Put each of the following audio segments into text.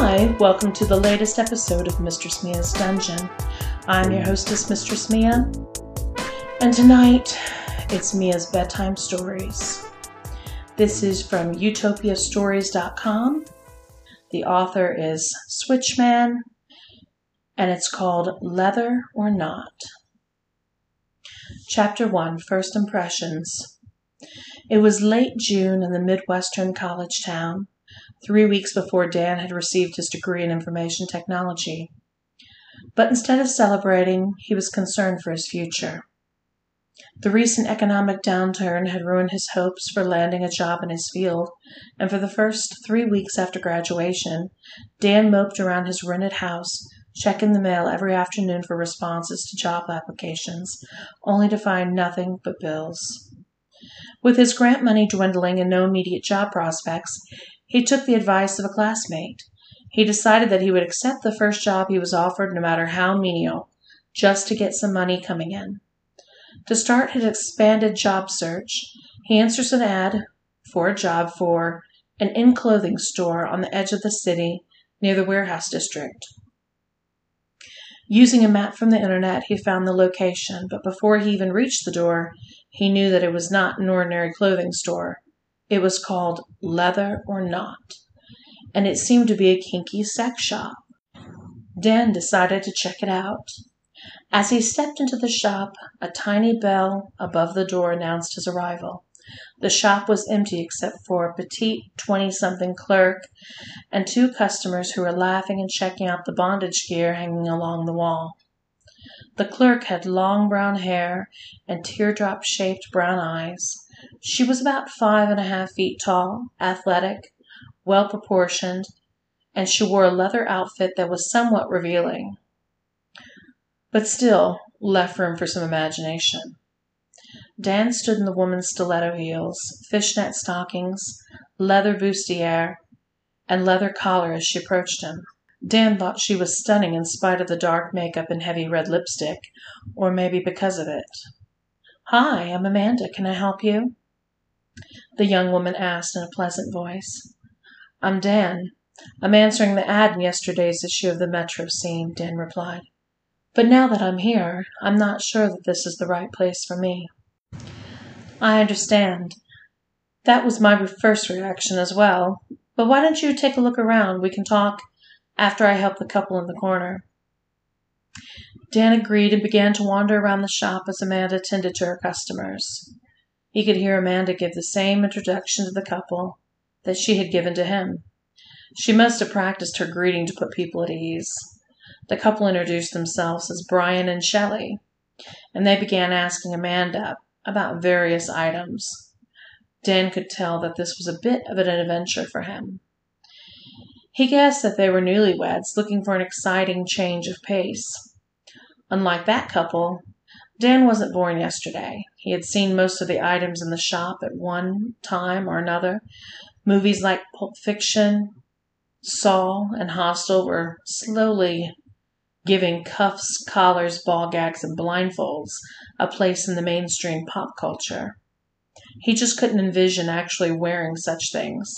Hi, welcome to the latest episode of Mistress Mia's Dungeon. I'm your hostess, Mistress Mia, and tonight it's Mia's bedtime stories. This is from utopiastories.com. The author is Switchman, and it's called Leather or Not. Chapter 1 First Impressions. It was late June in the Midwestern college town three weeks before Dan had received his degree in information technology. But instead of celebrating, he was concerned for his future. The recent economic downturn had ruined his hopes for landing a job in his field, and for the first three weeks after graduation, Dan moped around his rented house, checking the mail every afternoon for responses to job applications, only to find nothing but bills. With his grant money dwindling and no immediate job prospects, he took the advice of a classmate. He decided that he would accept the first job he was offered, no matter how menial, just to get some money coming in. To start his expanded job search, he answers an ad for a job for an in clothing store on the edge of the city near the warehouse district. Using a map from the internet, he found the location, but before he even reached the door, he knew that it was not an ordinary clothing store. It was called Leather or Not, and it seemed to be a kinky sex shop. Dan decided to check it out. As he stepped into the shop, a tiny bell above the door announced his arrival. The shop was empty except for a petite 20 something clerk and two customers who were laughing and checking out the bondage gear hanging along the wall. The clerk had long brown hair and teardrop shaped brown eyes. She was about five and a half feet tall, athletic, well proportioned, and she wore a leather outfit that was somewhat revealing, but still left room for some imagination. Dan stood in the woman's stiletto heels, fishnet stockings, leather bustier, and leather collar as she approached him. Dan thought she was stunning in spite of the dark makeup and heavy red lipstick, or maybe because of it. "Hi, I'm Amanda. Can I help you?" The young woman asked in a pleasant voice. "I'm Dan. I'm answering the ad in yesterday's issue of the Metro Scene," Dan replied. "But now that I'm here, I'm not sure that this is the right place for me." "I understand. That was my first reaction as well. But why don't you take a look around? We can talk after I help the couple in the corner." Dan agreed and began to wander around the shop as Amanda tended to her customers. He could hear Amanda give the same introduction to the couple that she had given to him. She must have practiced her greeting to put people at ease. The couple introduced themselves as Brian and Shelley, and they began asking Amanda about various items. Dan could tell that this was a bit of an adventure for him. He guessed that they were newlyweds looking for an exciting change of pace. Unlike that couple, Dan wasn't born yesterday. He had seen most of the items in the shop at one time or another. Movies like Pulp Fiction, Saw, and Hostel were slowly giving cuffs, collars, ball gags, and blindfolds a place in the mainstream pop culture. He just couldn't envision actually wearing such things.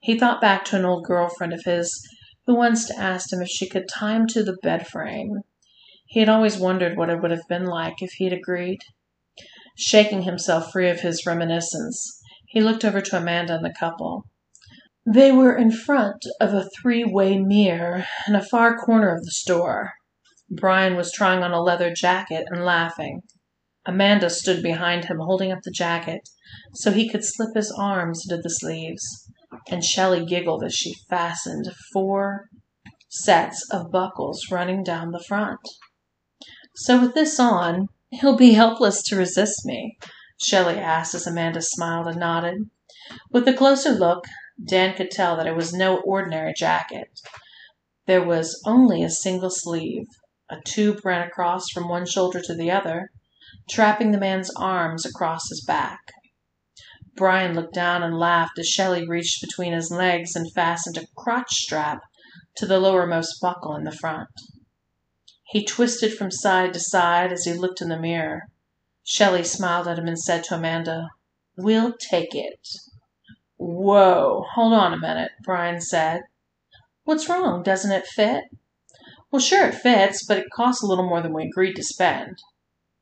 He thought back to an old girlfriend of his who once asked him if she could tie him to the bed frame. He had always wondered what it would have been like if he had agreed. Shaking himself free of his reminiscence, he looked over to Amanda and the couple. They were in front of a three way mirror in a far corner of the store. Brian was trying on a leather jacket and laughing. Amanda stood behind him holding up the jacket so he could slip his arms into the sleeves, and Shelley giggled as she fastened four sets of buckles running down the front. So with this on, he'll be helpless to resist me, Shelley asked as Amanda smiled and nodded. With a closer look, Dan could tell that it was no ordinary jacket. There was only a single sleeve. A tube ran across from one shoulder to the other, trapping the man's arms across his back. Brian looked down and laughed as Shelley reached between his legs and fastened a crotch strap to the lowermost buckle in the front. He twisted from side to side as he looked in the mirror. Shelley smiled at him and said to Amanda, We'll take it. Whoa, hold on a minute, Brian said. What's wrong? Doesn't it fit? Well, sure it fits, but it costs a little more than we agreed to spend.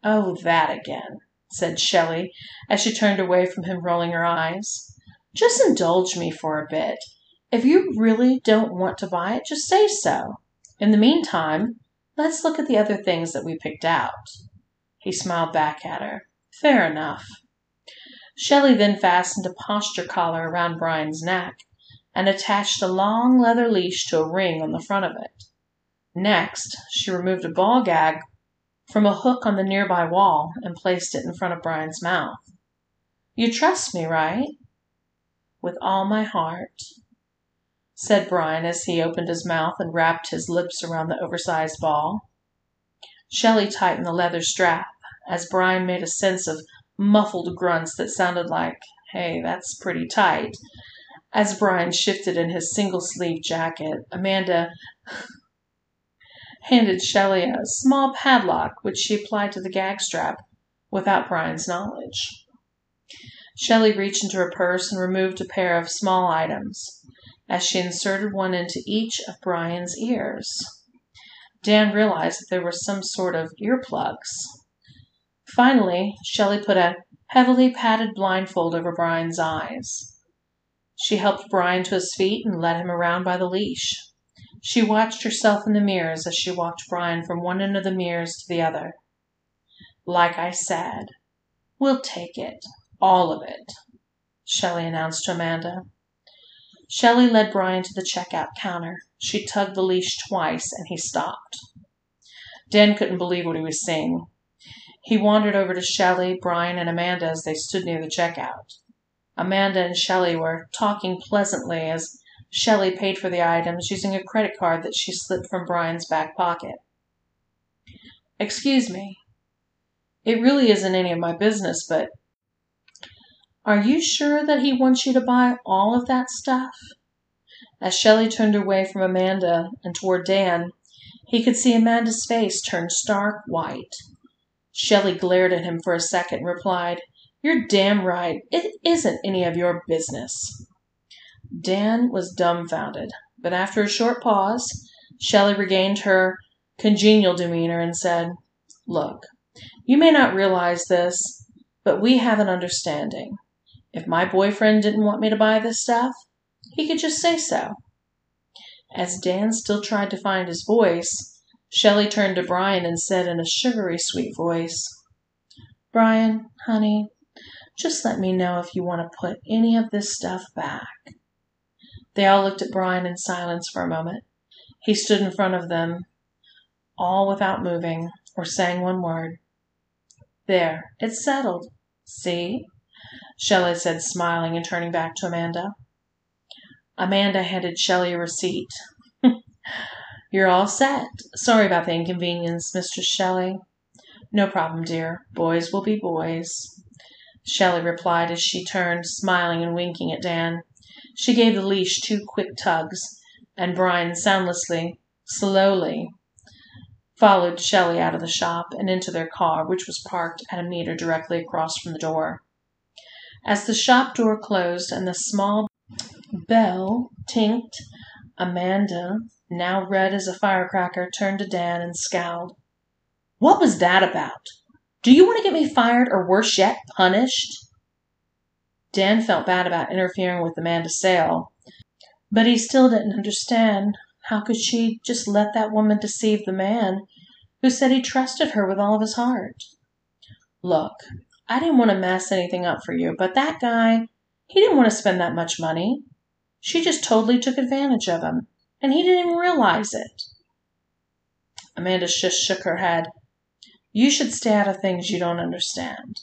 Oh, that again, said Shelley as she turned away from him, rolling her eyes. Just indulge me for a bit. If you really don't want to buy it, just say so. In the meantime, let's look at the other things that we picked out. He smiled back at her. Fair enough. Shelley then fastened a posture collar around Brian's neck and attached a long leather leash to a ring on the front of it. Next, she removed a ball gag from a hook on the nearby wall and placed it in front of Brian's mouth. You trust me, right? With all my heart, said Brian as he opened his mouth and wrapped his lips around the oversized ball. Shelley tightened the leather strap as Brian made a sense of muffled grunts that sounded like, hey, that's pretty tight. As Brian shifted in his single sleeve jacket, Amanda handed Shelley a small padlock which she applied to the gag strap without Brian's knowledge. Shelley reached into her purse and removed a pair of small items as she inserted one into each of Brian's ears. Dan realized that there were some sort of earplugs. Finally, Shelley put a heavily padded blindfold over Brian's eyes. She helped Brian to his feet and led him around by the leash. She watched herself in the mirrors as she walked Brian from one end of the mirrors to the other. Like I said, we'll take it, all of it, Shelley announced to Amanda. Shelley led Brian to the checkout counter. She tugged the leash twice and he stopped. Dan couldn't believe what he was seeing. He wandered over to Shelley, Brian, and Amanda as they stood near the checkout. Amanda and Shelley were talking pleasantly as Shelley paid for the items using a credit card that she slipped from Brian's back pocket. Excuse me. It really isn't any of my business, but are you sure that he wants you to buy all of that stuff? As Shelley turned away from Amanda and toward Dan, he could see Amanda's face turn stark white. Shelley glared at him for a second and replied, You're damn right. It isn't any of your business. Dan was dumbfounded, but after a short pause, Shelley regained her congenial demeanor and said, Look, you may not realize this, but we have an understanding. If my boyfriend didn't want me to buy this stuff, he could just say so. As Dan still tried to find his voice, Shelley turned to Brian and said in a sugary sweet voice, Brian, honey, just let me know if you want to put any of this stuff back. They all looked at Brian in silence for a moment. He stood in front of them, all without moving or saying one word. There, it's settled. See? Shelley said, smiling and turning back to Amanda. Amanda handed Shelley a receipt. You're all set. Sorry about the inconvenience, Mistress Shelley. No problem, dear. Boys will be boys. Shelley replied as she turned, smiling and winking at Dan. She gave the leash two quick tugs, and Brian soundlessly, slowly, followed Shelley out of the shop and into their car, which was parked at a meter directly across from the door. As the shop door closed and the small bell tinked, Amanda, now red as a firecracker, turned to Dan and scowled. What was that about? Do you want to get me fired or worse yet, punished? Dan felt bad about interfering with Amanda's sale, but he still didn't understand. How could she just let that woman deceive the man who said he trusted her with all of his heart? Look, I didn't want to mess anything up for you, but that guy, he didn't want to spend that much money. She just totally took advantage of him, and he didn't even realize it. Amanda just shook her head. You should stay out of things you don't understand.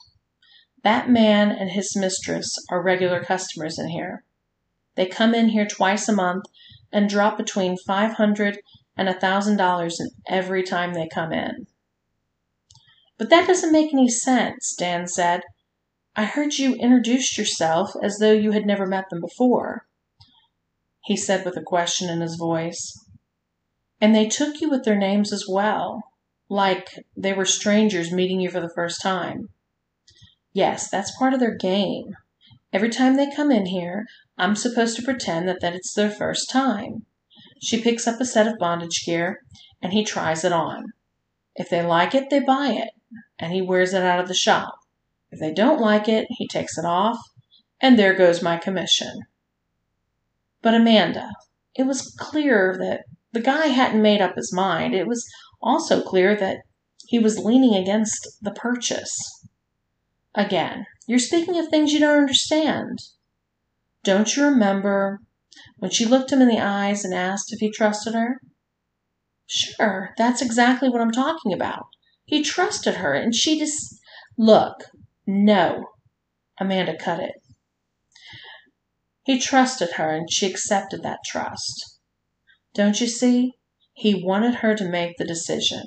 That man and his mistress are regular customers in here. They come in here twice a month and drop between five hundred and a thousand dollars every time they come in. But that doesn't make any sense, Dan said. I heard you introduced yourself as though you had never met them before, he said with a question in his voice. And they took you with their names as well, like they were strangers meeting you for the first time. Yes, that's part of their game. Every time they come in here, I'm supposed to pretend that, that it's their first time. She picks up a set of bondage gear and he tries it on. If they like it, they buy it and he wears it out of the shop. If they don't like it, he takes it off and there goes my commission. But Amanda, it was clear that the guy hadn't made up his mind. It was also clear that he was leaning against the purchase. Again, you're speaking of things you don't understand. Don't you remember when she looked him in the eyes and asked if he trusted her? Sure, that's exactly what I'm talking about. He trusted her, and she just. Look, no. Amanda cut it. He trusted her, and she accepted that trust. Don't you see? He wanted her to make the decision.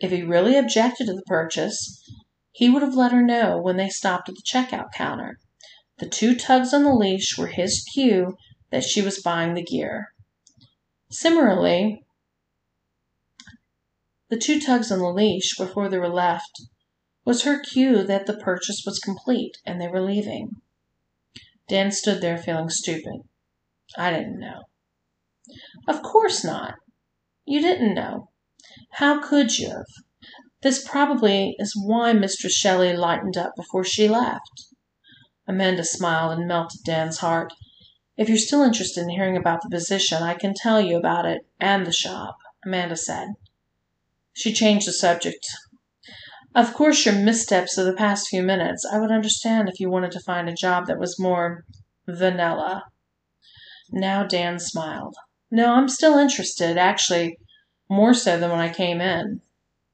If he really objected to the purchase, he would have let her know when they stopped at the checkout counter. The two tugs on the leash were his cue that she was buying the gear. Similarly, the two tugs on the leash before they were left was her cue that the purchase was complete and they were leaving. Dan stood there feeling stupid. I didn't know. Of course not. You didn't know. How could you have? This probably is why Mistress Shelley lightened up before she left. Amanda smiled and melted Dan's heart. If you're still interested in hearing about the position, I can tell you about it and the shop, Amanda said. She changed the subject. Of course, your missteps of the past few minutes, I would understand if you wanted to find a job that was more vanilla. Now Dan smiled. No, I'm still interested, actually, more so than when I came in.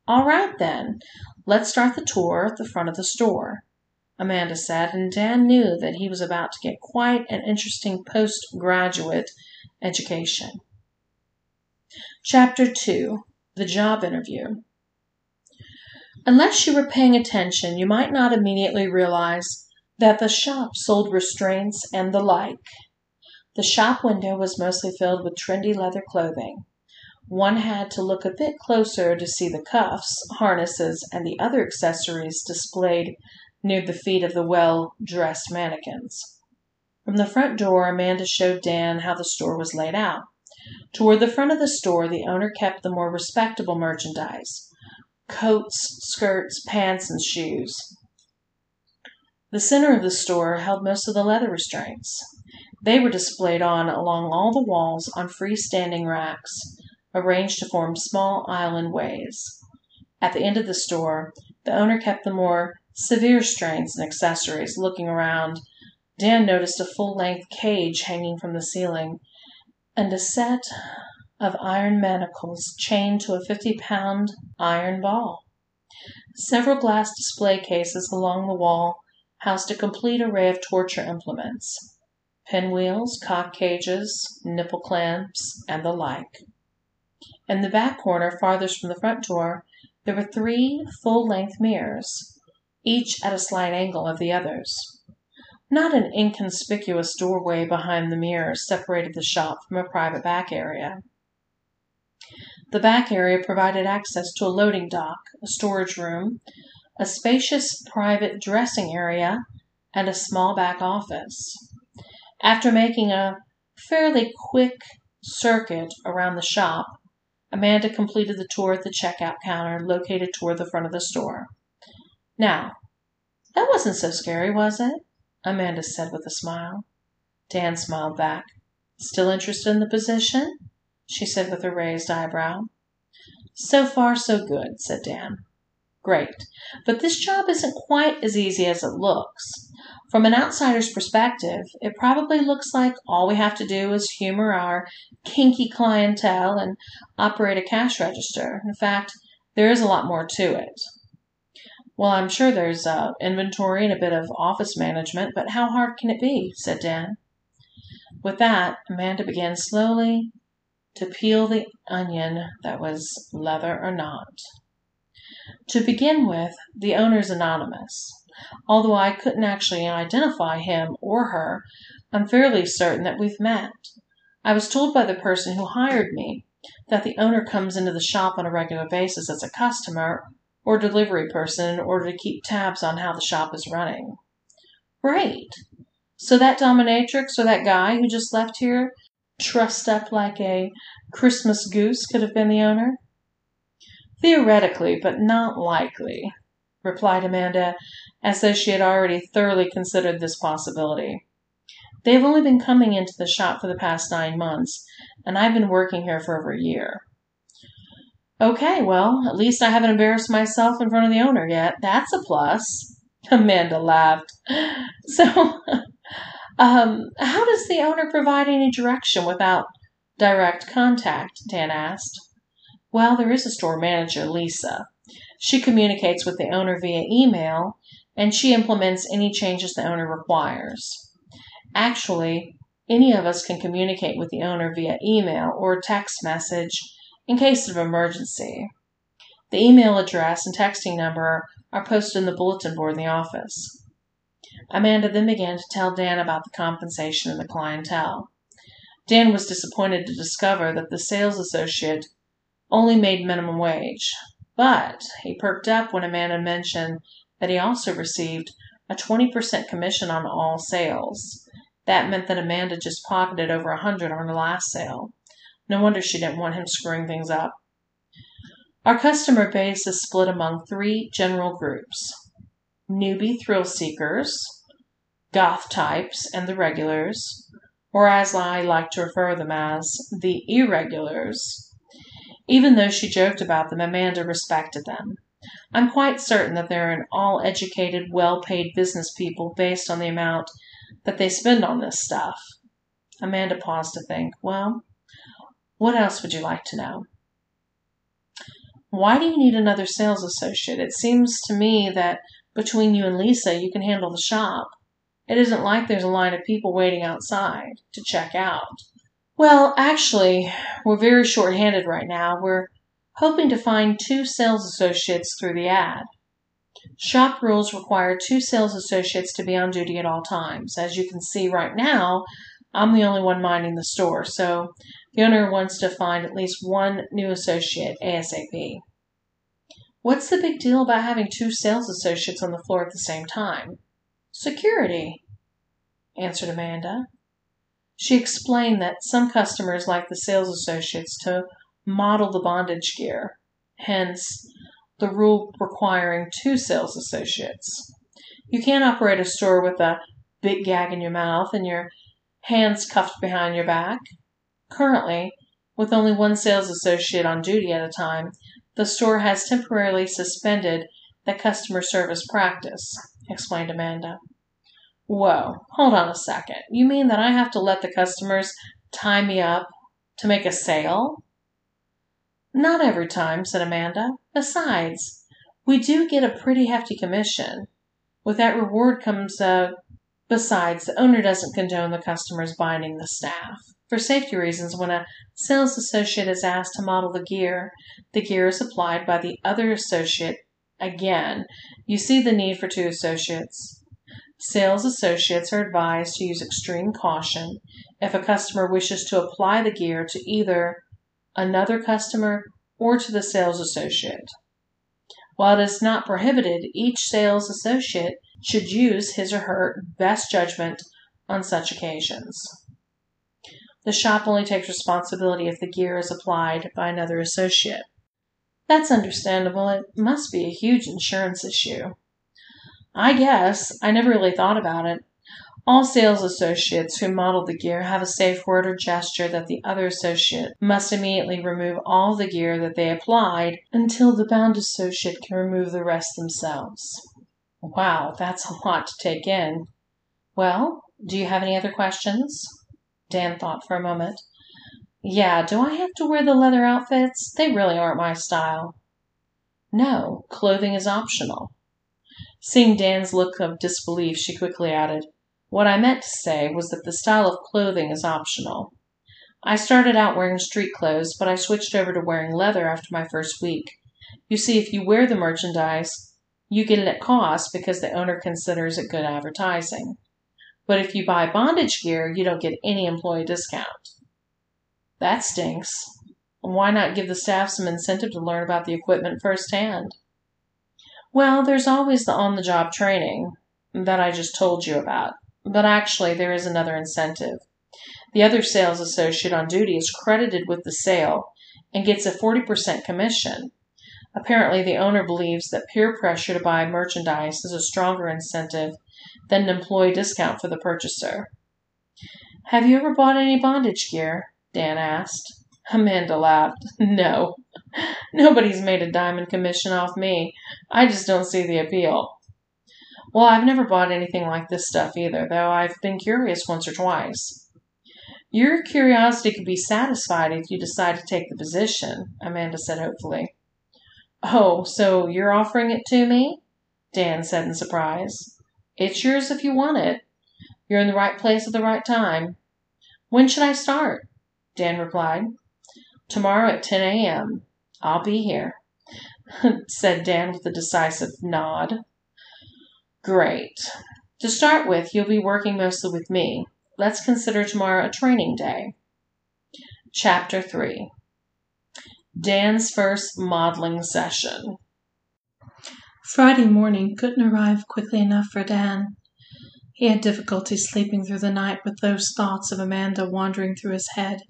All right, then. Let's start the tour at the front of the store, Amanda said, and Dan knew that he was about to get quite an interesting postgraduate education. Chapter 2 The Job Interview Unless you were paying attention, you might not immediately realize that the shop sold restraints and the like. The shop window was mostly filled with trendy leather clothing. One had to look a bit closer to see the cuffs, harnesses, and the other accessories displayed near the feet of the well dressed mannequins. From the front door, Amanda showed Dan how the store was laid out. Toward the front of the store, the owner kept the more respectable merchandise coats, skirts, pants, and shoes. The center of the store held most of the leather restraints. They were displayed on along all the walls on freestanding racks arranged to form small island ways. At the end of the store, the owner kept the more severe strains and accessories. Looking around, Dan noticed a full length cage hanging from the ceiling and a set of iron manacles chained to a 50 pound iron ball. Several glass display cases along the wall housed a complete array of torture implements pinwheels, cock cages, nipple clamps, and the like. In the back corner, farthest from the front door, there were three full length mirrors, each at a slight angle of the others. Not an inconspicuous doorway behind the mirrors separated the shop from a private back area. The back area provided access to a loading dock, a storage room, a spacious private dressing area, and a small back office. After making a fairly quick circuit around the shop, Amanda completed the tour at the checkout counter located toward the front of the store. Now, that wasn't so scary, was it? Amanda said with a smile. Dan smiled back. Still interested in the position? she said with a raised eyebrow. So far, so good, said Dan. Great. But this job isn't quite as easy as it looks. From an outsider's perspective, it probably looks like all we have to do is humor our kinky clientele and operate a cash register. In fact, there is a lot more to it. Well, I'm sure there's uh, inventory and a bit of office management, but how hard can it be? said Dan. With that, Amanda began slowly to peel the onion that was leather or not. To begin with, the owner's anonymous. Although I couldn't actually identify him or her, I'm fairly certain that we've met. I was told by the person who hired me that the owner comes into the shop on a regular basis as a customer or delivery person in order to keep tabs on how the shop is running. Great. So that dominatrix or that guy who just left here trussed up like a Christmas goose could have been the owner? Theoretically, but not likely, replied Amanda, as though she had already thoroughly considered this possibility. They have only been coming into the shop for the past nine months, and I've been working here for over a year. Okay, well, at least I haven't embarrassed myself in front of the owner yet. That's a plus. Amanda laughed. So, um, how does the owner provide any direction without direct contact? Dan asked. Well, there is a store manager, Lisa. She communicates with the owner via email and she implements any changes the owner requires. Actually, any of us can communicate with the owner via email or text message in case of emergency. The email address and texting number are posted in the bulletin board in the office. Amanda then began to tell Dan about the compensation and the clientele. Dan was disappointed to discover that the sales associate only made minimum wage, but he perked up when Amanda mentioned that he also received a 20% commission on all sales. That meant that Amanda just pocketed over a hundred on her last sale. No wonder she didn't want him screwing things up. Our customer base is split among three general groups newbie thrill seekers, goth types, and the regulars, or as I like to refer them as, the irregulars. Even though she joked about them, Amanda respected them. I'm quite certain that they're an all educated, well paid business people based on the amount that they spend on this stuff. Amanda paused to think. Well, what else would you like to know? Why do you need another sales associate? It seems to me that between you and Lisa, you can handle the shop. It isn't like there's a line of people waiting outside to check out. Well, actually, we're very short handed right now. We're hoping to find two sales associates through the ad. Shop rules require two sales associates to be on duty at all times. As you can see right now, I'm the only one minding the store, so the owner wants to find at least one new associate ASAP. What's the big deal about having two sales associates on the floor at the same time? Security, answered Amanda. She explained that some customers like the sales associates to model the bondage gear, hence the rule requiring two sales associates. You can't operate a store with a big gag in your mouth and your hands cuffed behind your back. Currently, with only one sales associate on duty at a time, the store has temporarily suspended the customer service practice, explained Amanda. Whoa, hold on a second. You mean that I have to let the customers tie me up to make a sale? Not every time, said Amanda. Besides, we do get a pretty hefty commission. With that reward comes a. Besides, the owner doesn't condone the customers binding the staff. For safety reasons, when a sales associate is asked to model the gear, the gear is applied by the other associate again. You see the need for two associates. Sales associates are advised to use extreme caution if a customer wishes to apply the gear to either another customer or to the sales associate. While it is not prohibited, each sales associate should use his or her best judgment on such occasions. The shop only takes responsibility if the gear is applied by another associate. That's understandable. It must be a huge insurance issue. I guess. I never really thought about it. All sales associates who model the gear have a safe word or gesture that the other associate must immediately remove all the gear that they applied until the bound associate can remove the rest themselves. Wow, that's a lot to take in. Well, do you have any other questions? Dan thought for a moment. Yeah, do I have to wear the leather outfits? They really aren't my style. No, clothing is optional. Seeing Dan's look of disbelief, she quickly added, What I meant to say was that the style of clothing is optional. I started out wearing street clothes, but I switched over to wearing leather after my first week. You see, if you wear the merchandise, you get it at cost because the owner considers it good advertising. But if you buy bondage gear, you don't get any employee discount. That stinks. Why not give the staff some incentive to learn about the equipment firsthand? Well, there's always the on the job training that I just told you about, but actually, there is another incentive. The other sales associate on duty is credited with the sale and gets a 40% commission. Apparently, the owner believes that peer pressure to buy merchandise is a stronger incentive than an employee discount for the purchaser. Have you ever bought any bondage gear? Dan asked. Amanda laughed. No. Nobody's made a diamond commission off me. I just don't see the appeal. Well, I've never bought anything like this stuff either, though I've been curious once or twice. Your curiosity could be satisfied if you decide to take the position, Amanda said hopefully. Oh, so you're offering it to me? Dan said in surprise. It's yours if you want it. You're in the right place at the right time. When should I start? Dan replied. Tomorrow at 10 a.m. I'll be here, said Dan with a decisive nod. Great. To start with, you'll be working mostly with me. Let's consider tomorrow a training day. Chapter 3 Dan's first modeling session. Friday morning couldn't arrive quickly enough for Dan. He had difficulty sleeping through the night with those thoughts of Amanda wandering through his head.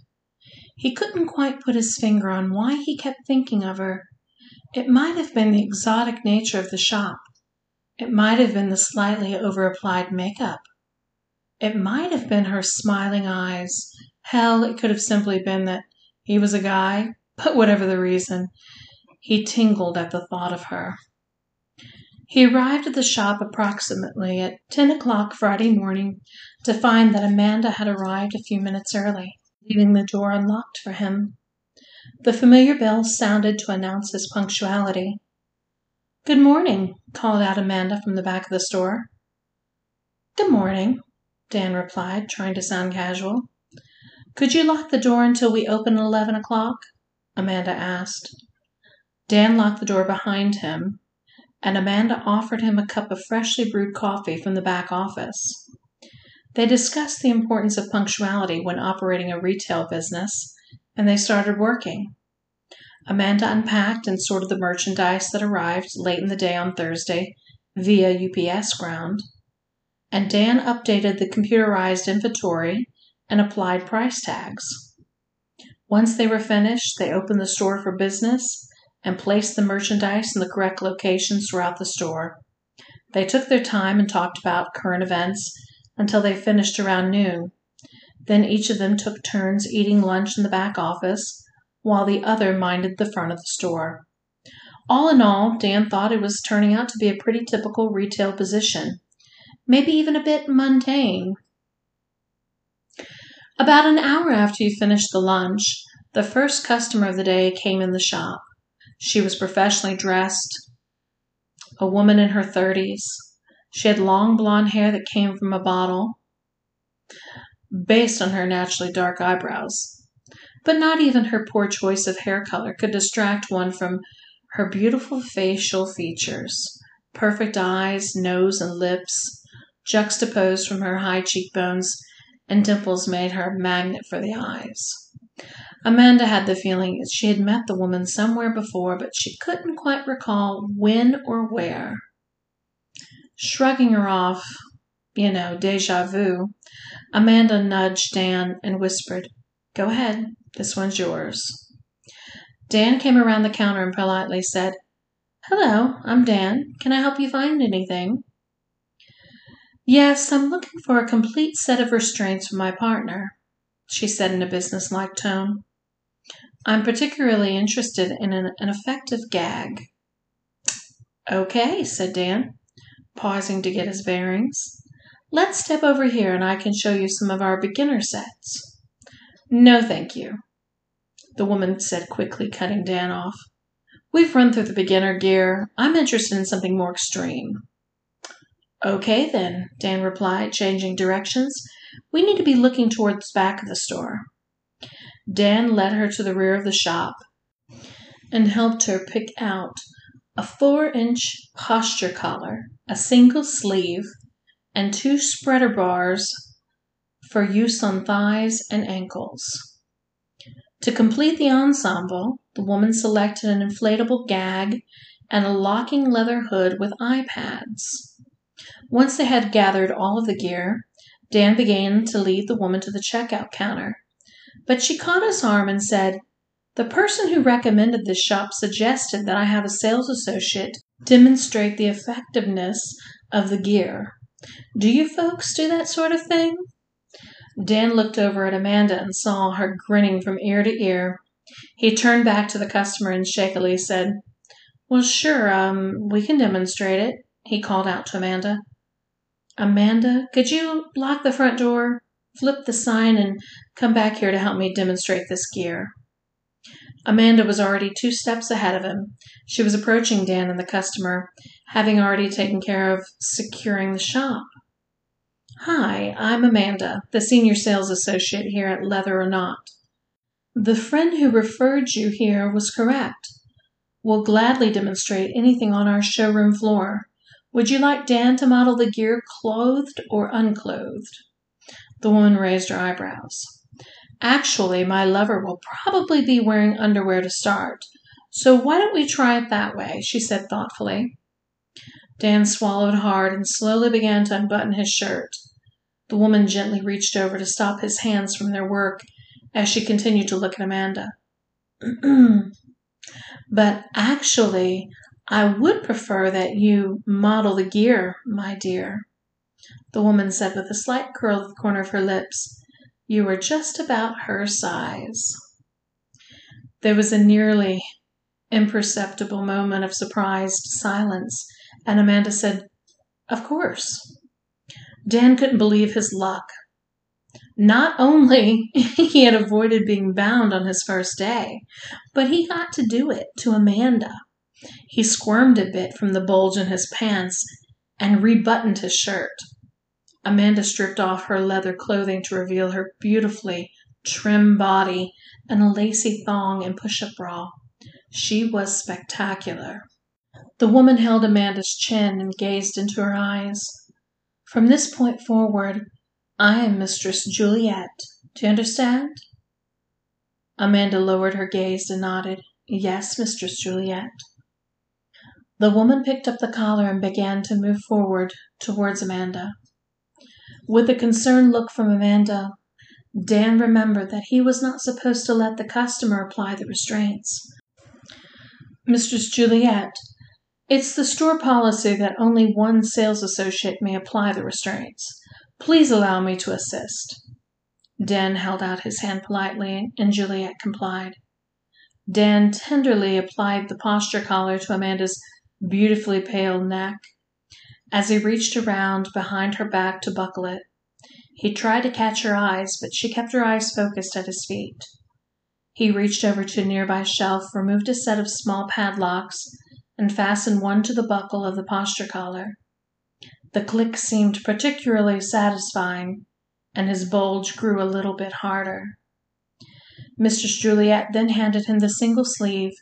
He couldn't quite put his finger on why he kept thinking of her. It might have been the exotic nature of the shop. It might have been the slightly over applied makeup. It might have been her smiling eyes. Hell, it could have simply been that he was a guy. But whatever the reason, he tingled at the thought of her. He arrived at the shop approximately at ten o'clock Friday morning to find that Amanda had arrived a few minutes early leaving the door unlocked for him. The familiar bell sounded to announce his punctuality. Good morning, called out Amanda from the back of the store. Good morning, Dan replied, trying to sound casual. Could you lock the door until we open at eleven o'clock? Amanda asked. Dan locked the door behind him, and Amanda offered him a cup of freshly brewed coffee from the back office. They discussed the importance of punctuality when operating a retail business, and they started working. Amanda unpacked and sorted the merchandise that arrived late in the day on Thursday via UPS ground, and Dan updated the computerized inventory and applied price tags. Once they were finished, they opened the store for business and placed the merchandise in the correct locations throughout the store. They took their time and talked about current events until they finished around noon. Then each of them took turns eating lunch in the back office, while the other minded the front of the store. All in all, Dan thought it was turning out to be a pretty typical retail position, maybe even a bit mundane. About an hour after he finished the lunch, the first customer of the day came in the shop. She was professionally dressed, a woman in her thirties. She had long blonde hair that came from a bottle, based on her naturally dark eyebrows. But not even her poor choice of hair color could distract one from her beautiful facial features perfect eyes, nose, and lips, juxtaposed from her high cheekbones, and dimples made her a magnet for the eyes. Amanda had the feeling that she had met the woman somewhere before, but she couldn't quite recall when or where. Shrugging her off, you know, deja vu, Amanda nudged Dan and whispered, Go ahead, this one's yours. Dan came around the counter and politely said, Hello, I'm Dan. Can I help you find anything? Yes, I'm looking for a complete set of restraints for my partner, she said in a businesslike tone. I'm particularly interested in an, an effective gag. Okay, said Dan pausing to get his bearings. Let's step over here and I can show you some of our beginner sets. No, thank you, the woman said quickly, cutting Dan off. We've run through the beginner gear. I'm interested in something more extreme. Okay, then, Dan replied, changing directions. We need to be looking towards the back of the store. Dan led her to the rear of the shop and helped her pick out a four inch posture collar, a single sleeve, and two spreader bars for use on thighs and ankles. To complete the ensemble, the woman selected an inflatable gag and a locking leather hood with eye pads. Once they had gathered all of the gear, Dan began to lead the woman to the checkout counter, but she caught his arm and said, The person who recommended this shop suggested that I have a sales associate demonstrate the effectiveness of the gear. Do you folks do that sort of thing? Dan looked over at Amanda and saw her grinning from ear to ear. He turned back to the customer and shakily said, Well, sure, um, we can demonstrate it, he called out to Amanda. Amanda, could you lock the front door, flip the sign, and come back here to help me demonstrate this gear? Amanda was already two steps ahead of him. She was approaching Dan and the customer, having already taken care of securing the shop. Hi, I'm Amanda, the senior sales associate here at Leather or Not. The friend who referred you here was correct. We'll gladly demonstrate anything on our showroom floor. Would you like Dan to model the gear clothed or unclothed? The woman raised her eyebrows. Actually, my lover will probably be wearing underwear to start, so why don't we try it that way? she said thoughtfully. Dan swallowed hard and slowly began to unbutton his shirt. The woman gently reached over to stop his hands from their work as she continued to look at Amanda. but actually, I would prefer that you model the gear, my dear, the woman said with a slight curl of the corner of her lips. You are just about her size. There was a nearly imperceptible moment of surprised silence, and Amanda said, Of course. Dan couldn't believe his luck. Not only he had avoided being bound on his first day, but he got to do it to Amanda. He squirmed a bit from the bulge in his pants and rebuttoned his shirt. Amanda stripped off her leather clothing to reveal her beautifully trim body and a lacy thong and push up bra. She was spectacular. The woman held Amanda's chin and gazed into her eyes. From this point forward, I am Mistress Juliet. Do you understand? Amanda lowered her gaze and nodded. Yes, Mistress Juliet. The woman picked up the collar and began to move forward towards Amanda. With a concerned look from Amanda, Dan remembered that he was not supposed to let the customer apply the restraints. Mistress Juliet, it's the store policy that only one sales associate may apply the restraints. Please allow me to assist. Dan held out his hand politely, and Juliet complied. Dan tenderly applied the posture collar to Amanda's beautifully pale neck. As he reached around behind her back to buckle it, he tried to catch her eyes, but she kept her eyes focused at his feet. He reached over to a nearby shelf, removed a set of small padlocks, and fastened one to the buckle of the posture collar. The click seemed particularly satisfying, and his bulge grew a little bit harder. Mistress Juliet then handed him the single sleeve,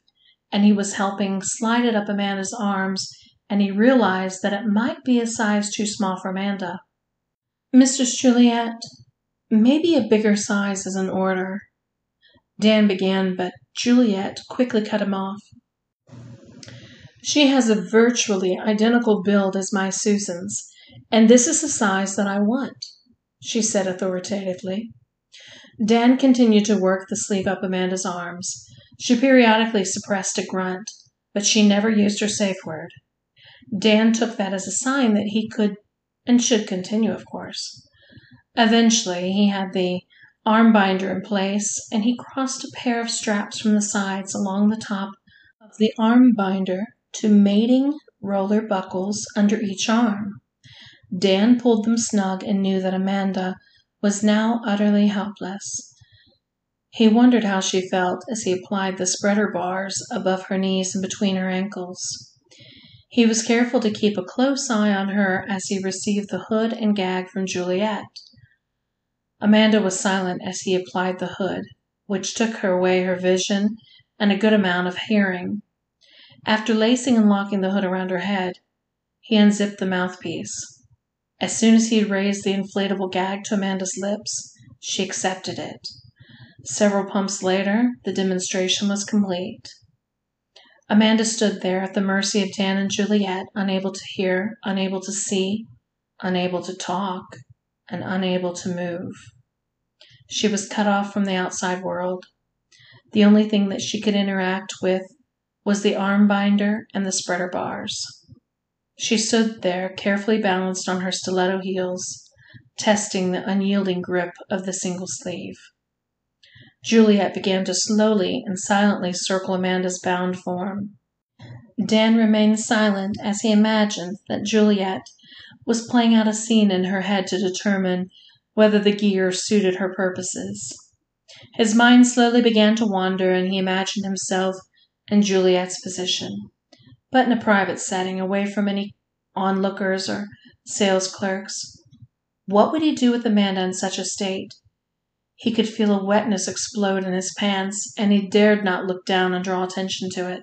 and he was helping slide it up Amanda's arms, and he realized that it might be a size too small for Amanda. Mistress Juliet, maybe a bigger size is in order. Dan began, but Juliet quickly cut him off. She has a virtually identical build as my Susan's, and this is the size that I want, she said authoritatively. Dan continued to work the sleeve up Amanda's arms. She periodically suppressed a grunt, but she never used her safe word. Dan took that as a sign that he could and should continue, of course. Eventually, he had the arm binder in place, and he crossed a pair of straps from the sides along the top of the arm binder to mating roller buckles under each arm. Dan pulled them snug and knew that Amanda was now utterly helpless. He wondered how she felt as he applied the spreader bars above her knees and between her ankles. He was careful to keep a close eye on her as he received the hood and gag from Juliet. Amanda was silent as he applied the hood, which took her away her vision and a good amount of hearing. After lacing and locking the hood around her head, he unzipped the mouthpiece. As soon as he had raised the inflatable gag to Amanda's lips, she accepted it. Several pumps later, the demonstration was complete. Amanda stood there at the mercy of Dan and Juliet, unable to hear, unable to see, unable to talk. and unable to move. She was cut off from the outside world. The only thing that she could interact with was the arm binder and the spreader bars. She stood there, carefully balanced on her stiletto heels, testing the unyielding grip of the single sleeve. Juliet began to slowly and silently circle Amanda's bound form. Dan remained silent as he imagined that Juliet was playing out a scene in her head to determine whether the gear suited her purposes. His mind slowly began to wander, and he imagined himself in Juliet's position, but in a private setting, away from any onlookers or sales clerks. What would he do with Amanda in such a state? He could feel a wetness explode in his pants, and he dared not look down and draw attention to it.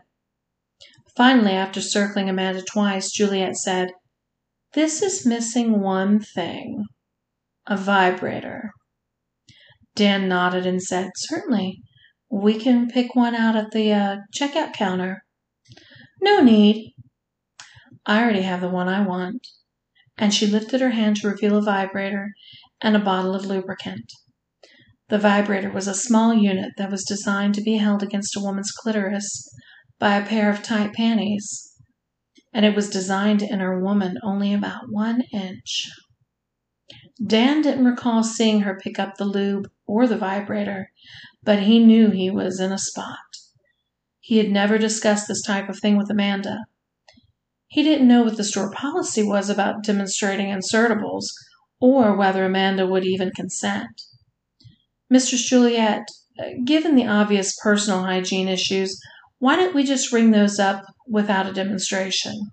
Finally, after circling Amanda twice, Juliet said, This is missing one thing a vibrator. Dan nodded and said, Certainly. We can pick one out at the uh, checkout counter. No need. I already have the one I want. And she lifted her hand to reveal a vibrator and a bottle of lubricant. The vibrator was a small unit that was designed to be held against a woman's clitoris by a pair of tight panties, and it was designed to enter a woman only about one inch. Dan didn't recall seeing her pick up the lube or the vibrator, but he knew he was in a spot. He had never discussed this type of thing with Amanda. He didn't know what the store policy was about demonstrating insertables or whether Amanda would even consent. Mistress Juliet, uh, given the obvious personal hygiene issues, why don't we just ring those up without a demonstration?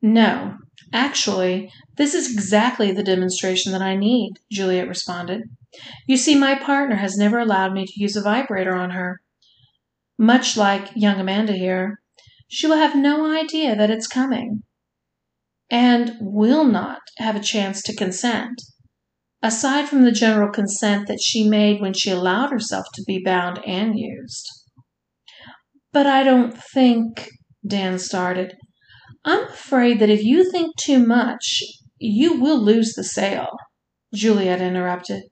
No, actually, this is exactly the demonstration that I need, Juliet responded. You see, my partner has never allowed me to use a vibrator on her. Much like young Amanda here, she will have no idea that it's coming and will not have a chance to consent, aside from the general consent that she made when she allowed herself to be bound and used. But I don't think, Dan started. I'm afraid that if you think too much, you will lose the sale, Juliet interrupted.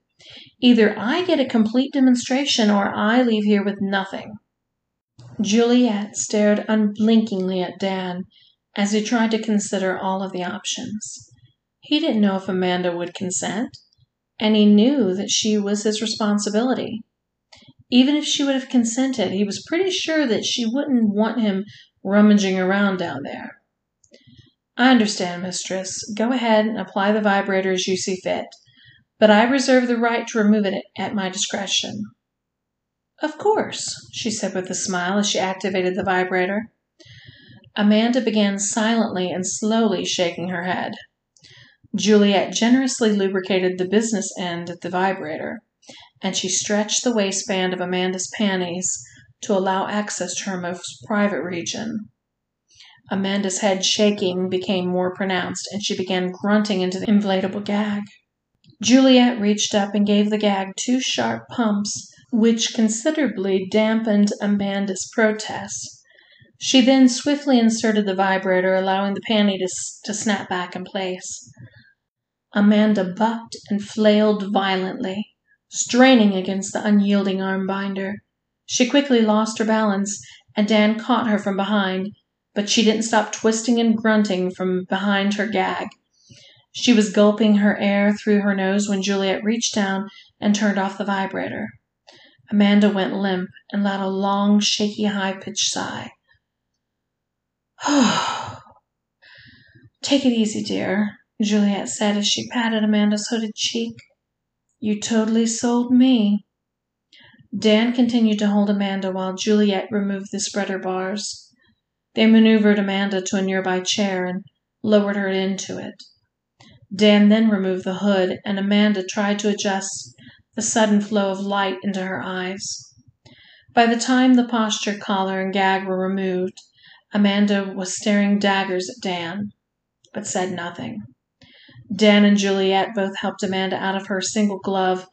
Either I get a complete demonstration or I leave here with nothing. Juliet stared unblinkingly at Dan as he tried to consider all of the options. He didn't know if Amanda would consent, and he knew that she was his responsibility. Even if she would have consented, he was pretty sure that she wouldn't want him rummaging around down there. I understand, mistress. Go ahead and apply the vibrator as you see fit, but I reserve the right to remove it at my discretion. Of course, she said with a smile as she activated the vibrator. Amanda began silently and slowly shaking her head. Juliet generously lubricated the business end of the vibrator, and she stretched the waistband of Amanda's panties to allow access to her most private region. Amanda's head shaking became more pronounced, and she began grunting into the inflatable gag. Juliet reached up and gave the gag two sharp pumps, which considerably dampened Amanda's protest. She then swiftly inserted the vibrator, allowing the panty to, to snap back in place. Amanda bucked and flailed violently, straining against the unyielding arm binder. She quickly lost her balance, and Dan caught her from behind, but she didn't stop twisting and grunting from behind her gag. She was gulping her air through her nose when Juliet reached down and turned off the vibrator. Amanda went limp and let a long, shaky, high pitched sigh. Take it easy, dear, Juliet said as she patted Amanda's hooded cheek. You totally sold me. Dan continued to hold Amanda while Juliet removed the spreader bars. They maneuvered Amanda to a nearby chair and lowered her into it. Dan then removed the hood, and Amanda tried to adjust the sudden flow of light into her eyes. By the time the posture collar and gag were removed, Amanda was staring daggers at Dan, but said nothing. Dan and Juliet both helped Amanda out of her single glove,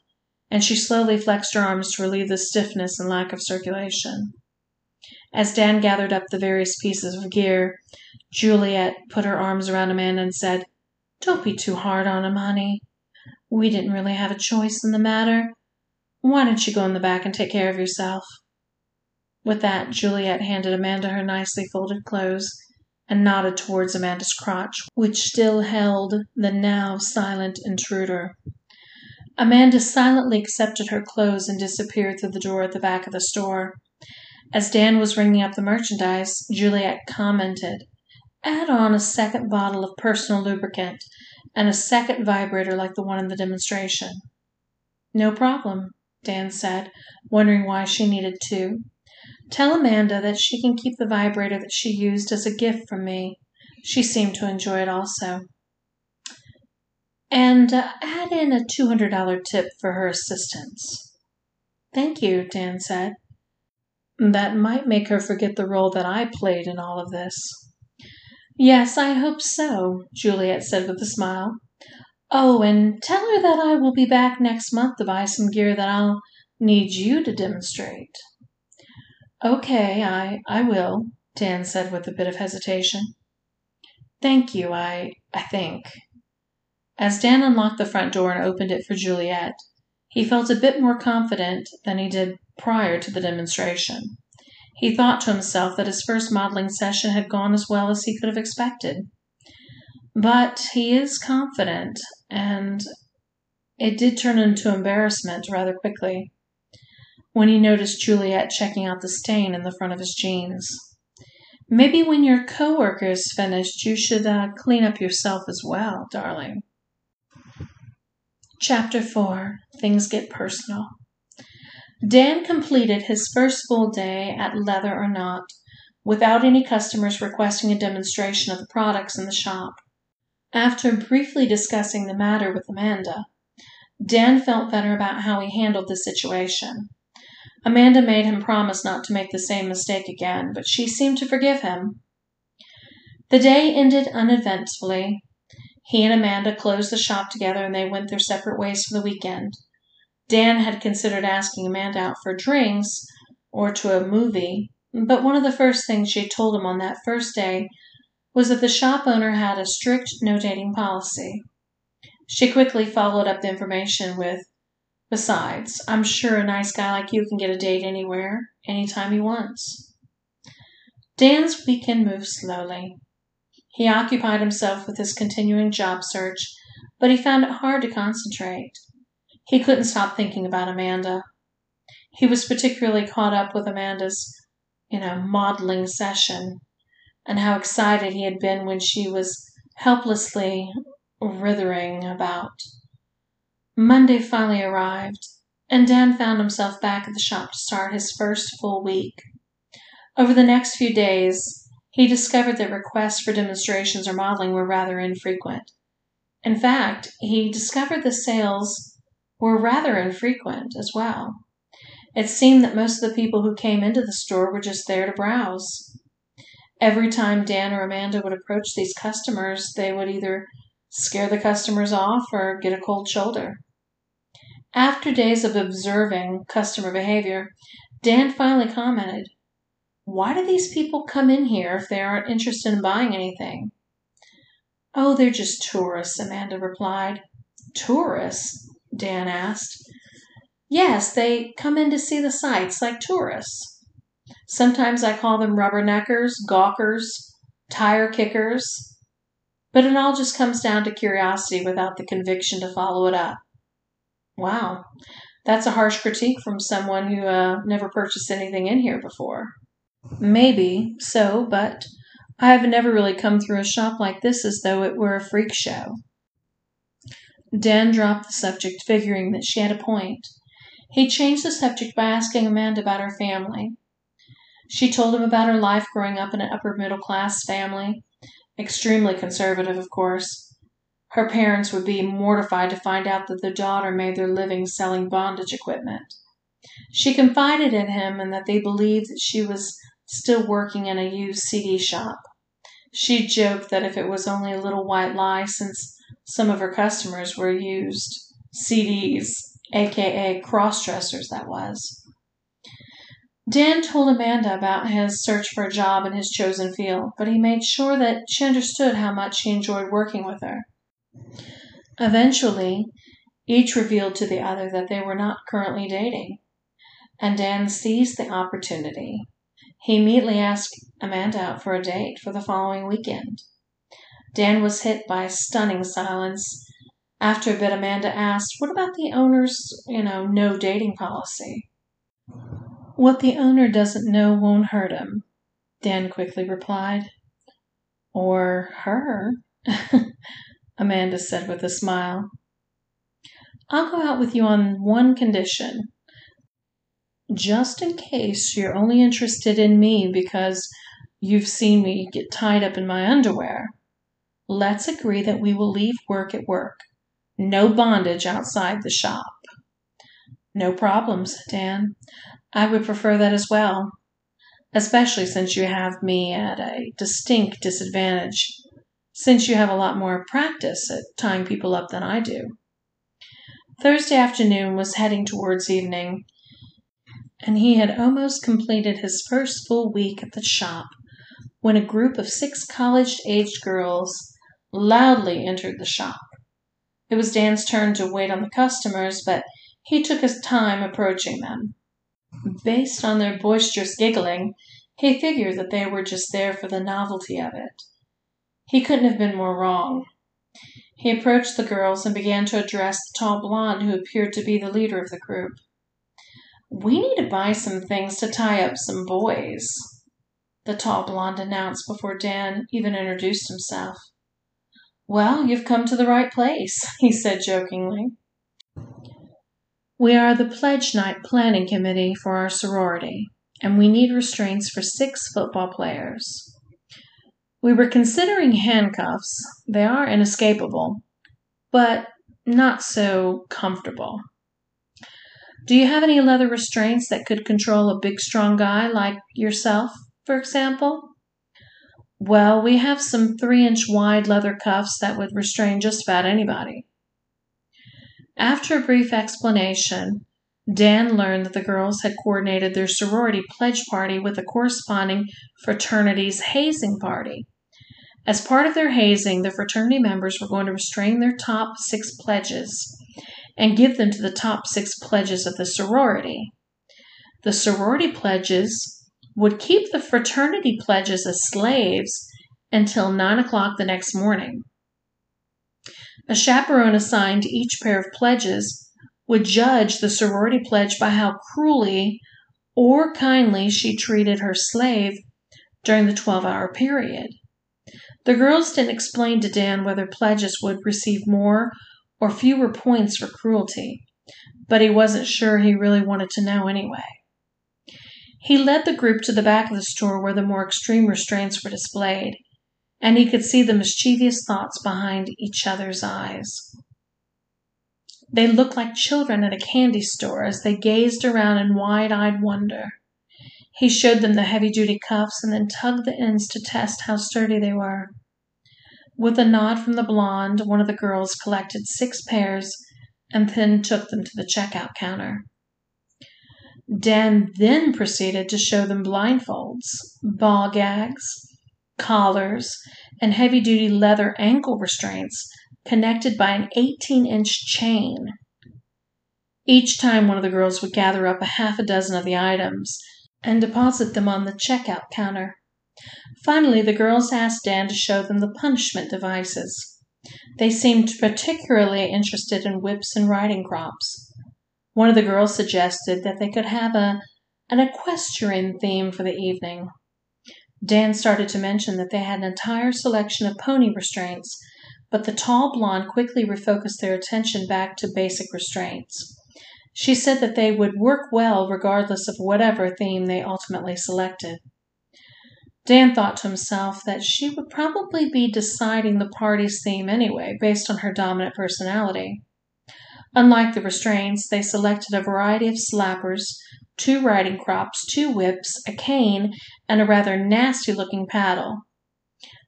and she slowly flexed her arms to relieve the stiffness and lack of circulation. As Dan gathered up the various pieces of gear, Juliet put her arms around Amanda and said, Don't be too hard on him, honey. We didn't really have a choice in the matter. Why don't you go in the back and take care of yourself? With that, Juliet handed Amanda her nicely folded clothes and nodded towards Amanda's crotch, which still held the now silent intruder. Amanda silently accepted her clothes and disappeared through the door at the back of the store. As Dan was ringing up the merchandise, Juliet commented, Add on a second bottle of personal lubricant and a second vibrator like the one in the demonstration. No problem, Dan said, wondering why she needed two. Tell Amanda that she can keep the vibrator that she used as a gift from me. She seemed to enjoy it also. And uh, add in a $200 tip for her assistance. Thank you, Dan said. That might make her forget the role that I played in all of this. Yes, I hope so, Juliet said with a smile. Oh, and tell her that I will be back next month to buy some gear that I'll need you to demonstrate. Okay, I, I will, Dan said with a bit of hesitation. Thank you, I, I think. As Dan unlocked the front door and opened it for Juliet, he felt a bit more confident than he did prior to the demonstration. He thought to himself that his first modeling session had gone as well as he could have expected. But he is confident, and it did turn into embarrassment rather quickly when he noticed Juliet checking out the stain in the front of his jeans. Maybe when your coworker is finished, you should uh, clean up yourself as well, darling. Chapter 4 Things Get Personal. Dan completed his first full day at Leather or Not without any customers requesting a demonstration of the products in the shop. After briefly discussing the matter with Amanda, Dan felt better about how he handled the situation. Amanda made him promise not to make the same mistake again, but she seemed to forgive him. The day ended uneventfully. He and Amanda closed the shop together and they went their separate ways for the weekend. Dan had considered asking Amanda out for drinks or to a movie, but one of the first things she had told him on that first day was that the shop owner had a strict no dating policy. She quickly followed up the information with, Besides, I'm sure a nice guy like you can get a date anywhere, anytime he wants. Dan's weekend moved slowly. He occupied himself with his continuing job search, but he found it hard to concentrate. He couldn't stop thinking about Amanda. He was particularly caught up with Amanda's, you know, modeling session and how excited he had been when she was helplessly writhing about. Monday finally arrived, and Dan found himself back at the shop to start his first full week. Over the next few days, he discovered that requests for demonstrations or modeling were rather infrequent. In fact, he discovered the sales were rather infrequent as well. It seemed that most of the people who came into the store were just there to browse. Every time Dan or Amanda would approach these customers, they would either scare the customers off or get a cold shoulder. After days of observing customer behavior, Dan finally commented, Why do these people come in here if they aren't interested in buying anything? Oh, they're just tourists, Amanda replied. Tourists? Dan asked. Yes, they come in to see the sights like tourists. Sometimes I call them rubberneckers, gawkers, tire kickers, but it all just comes down to curiosity without the conviction to follow it up. Wow, that's a harsh critique from someone who uh, never purchased anything in here before. Maybe so, but I have never really come through a shop like this as though it were a freak show. Dan dropped the subject, figuring that she had a point. He changed the subject by asking Amanda about her family. She told him about her life growing up in an upper middle class family, extremely conservative, of course. Her parents would be mortified to find out that their daughter made their living selling bondage equipment. She confided in him and that they believed that she was still working in a used CD shop. She joked that if it was only a little white lie, since some of her customers were used CDs, aka cross dressers, that was. Dan told Amanda about his search for a job in his chosen field, but he made sure that she understood how much he enjoyed working with her. Eventually, Each revealed to the other that they were not currently dating, and Dan seized the opportunity. He immediately asked Amanda out for a date for the following weekend. Dan was hit by a stunning silence. After a bit, Amanda asked, What about the owner's, you know, no dating policy? What the owner doesn't know won't hurt him, Dan quickly replied. Or her, Amanda said with a smile. I'll go out with you on one condition. Just in case you're only interested in me because you've seen me get tied up in my underwear, let's agree that we will leave work at work. No bondage outside the shop. No problems, Dan. I would prefer that as well, especially since you have me at a distinct disadvantage, since you have a lot more practice at tying people up than I do. Thursday afternoon was heading towards evening, and he had almost completed his first full week at the shop when a group of six college aged girls loudly entered the shop. It was Dan's turn to wait on the customers, but he took his time approaching them. Based on their boisterous giggling, he figured that they were just there for the novelty of it. He couldn't have been more wrong. He approached the girls and began to address the tall blonde who appeared to be the leader of the group. We need to buy some things to tie up some boys, the tall blonde announced before Dan even introduced himself. Well, you've come to the right place, he said jokingly. We are the pledge night planning committee for our sorority, and we need restraints for six football players. We were considering handcuffs. They are inescapable, but not so comfortable. Do you have any leather restraints that could control a big, strong guy like yourself, for example? Well, we have some three inch wide leather cuffs that would restrain just about anybody. After a brief explanation, Dan learned that the girls had coordinated their sorority pledge party with a corresponding fraternity's hazing party. As part of their hazing, the fraternity members were going to restrain their top six pledges and give them to the top six pledges of the sorority. The sorority pledges would keep the fraternity pledges as slaves until nine o'clock the next morning. A chaperone assigned to each pair of pledges would judge the sorority pledge by how cruelly or kindly she treated her slave during the 12 hour period. The girls didn't explain to Dan whether pledges would receive more or fewer points for cruelty, but he wasn't sure he really wanted to know anyway. He led the group to the back of the store where the more extreme restraints were displayed, and he could see the mischievous thoughts behind each other's eyes. They looked like children at a candy store as they gazed around in wide eyed wonder. He showed them the heavy duty cuffs and then tugged the ends to test how sturdy they were. With a nod from the blonde, one of the girls collected six pairs and then took them to the checkout counter. Dan then proceeded to show them blindfolds, ball gags, collars, and heavy duty leather ankle restraints connected by an 18 inch chain. Each time, one of the girls would gather up a half a dozen of the items and deposit them on the checkout counter. Finally, the girls asked Dan to show them the punishment devices. They seemed particularly interested in whips and riding crops. One of the girls suggested that they could have a an equestrian theme for the evening. Dan started to mention that they had an entire selection of pony restraints but the tall blonde quickly refocused their attention back to basic restraints. She said that they would work well regardless of whatever theme they ultimately selected. Dan thought to himself that she would probably be deciding the party's theme anyway, based on her dominant personality. Unlike the restraints, they selected a variety of slappers, two riding crops, two whips, a cane, and a rather nasty looking paddle.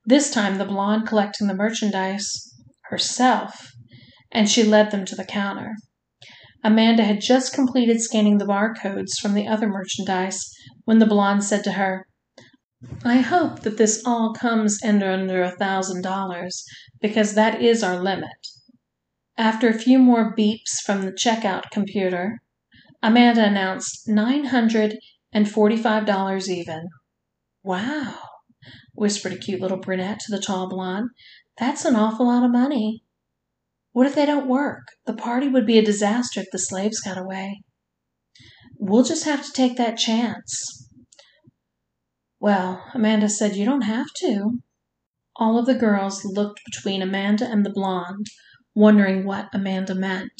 This time the blonde collecting the merchandise herself, and she led them to the counter. Amanda had just completed scanning the barcodes from the other merchandise when the blonde said to her, I hope that this all comes under under a thousand dollars, because that is our limit. After a few more beeps from the checkout computer, Amanda announced $945 even. Wow, whispered a cute little brunette to the tall blonde. That's an awful lot of money. What if they don't work? The party would be a disaster if the slaves got away. We'll just have to take that chance. Well, Amanda said, You don't have to. All of the girls looked between Amanda and the blonde, wondering what Amanda meant.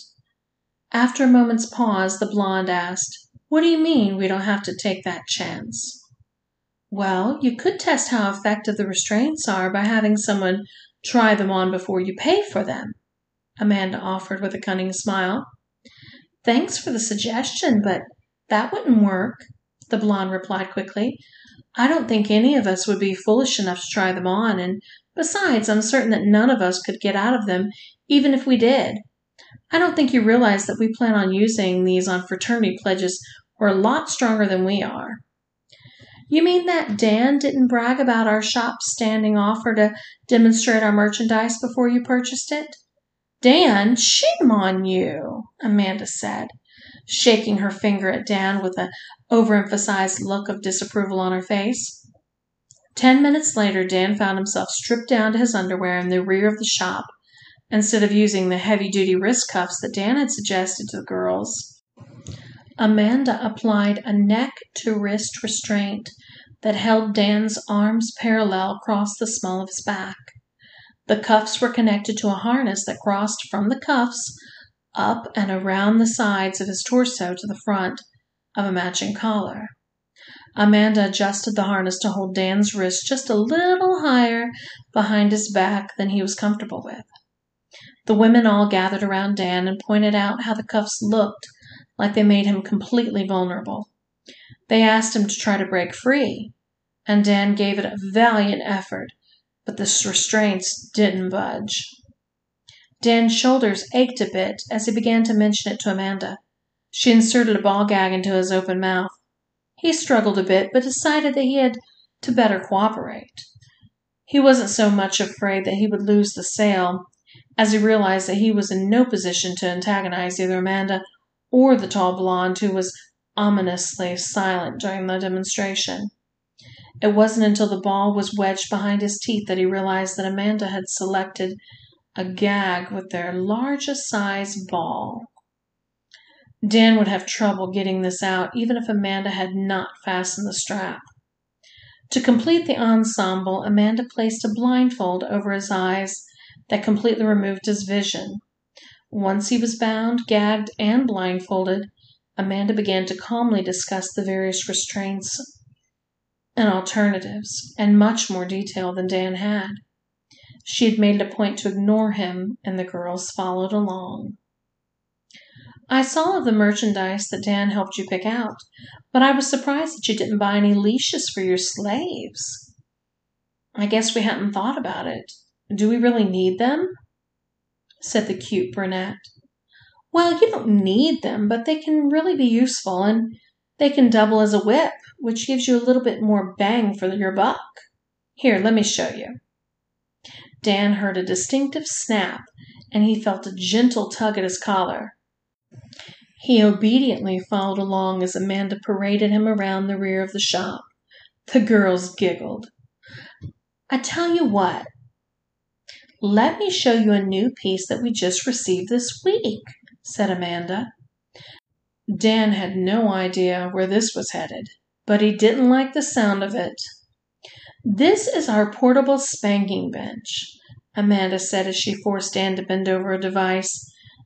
After a moment's pause, the blonde asked, What do you mean we don't have to take that chance? Well, you could test how effective the restraints are by having someone try them on before you pay for them, Amanda offered with a cunning smile. Thanks for the suggestion, but that wouldn't work, the blonde replied quickly. I don't think any of us would be foolish enough to try them on, and besides, I'm certain that none of us could get out of them even if we did. I don't think you realize that we plan on using these on fraternity pledges who are a lot stronger than we are. You mean that Dan didn't brag about our shop's standing offer to demonstrate our merchandise before you purchased it? Dan, shame on you, Amanda said, shaking her finger at Dan with an overemphasized look of disapproval on her face. Ten minutes later, Dan found himself stripped down to his underwear in the rear of the shop instead of using the heavy duty wrist cuffs that Dan had suggested to the girls. Amanda applied a neck to wrist restraint that held Dan's arms parallel across the small of his back. The cuffs were connected to a harness that crossed from the cuffs up and around the sides of his torso to the front of a matching collar. Amanda adjusted the harness to hold Dan's wrist just a little higher behind his back than he was comfortable with. The women all gathered around Dan and pointed out how the cuffs looked like they made him completely vulnerable. They asked him to try to break free, and Dan gave it a valiant effort, but the restraints didn't budge. Dan's shoulders ached a bit as he began to mention it to Amanda. She inserted a ball gag into his open mouth. He struggled a bit, but decided that he had to better cooperate. He wasn't so much afraid that he would lose the sale as he realized that he was in no position to antagonize either Amanda or the tall blonde who was ominously silent during the demonstration. It wasn't until the ball was wedged behind his teeth that he realized that Amanda had selected a gag with their largest size ball. Dan would have trouble getting this out even if Amanda had not fastened the strap. To complete the ensemble, Amanda placed a blindfold over his eyes that completely removed his vision. Once he was bound, gagged, and blindfolded, Amanda began to calmly discuss the various restraints and alternatives, in much more detail than Dan had. She had made it a point to ignore him, and the girls followed along. I saw of the merchandise that Dan helped you pick out, but I was surprised that you didn't buy any leashes for your slaves. I guess we hadn't thought about it. Do we really need them? Said the cute brunette. Well, you don't need them, but they can really be useful, and they can double as a whip, which gives you a little bit more bang for your buck. Here, let me show you. Dan heard a distinctive snap, and he felt a gentle tug at his collar. He obediently followed along as Amanda paraded him around the rear of the shop. The girls giggled. I tell you what, let me show you a new piece that we just received this week, said Amanda. Dan had no idea where this was headed, but he didn't like the sound of it. This is our portable spanking bench, Amanda said as she forced Dan to bend over a device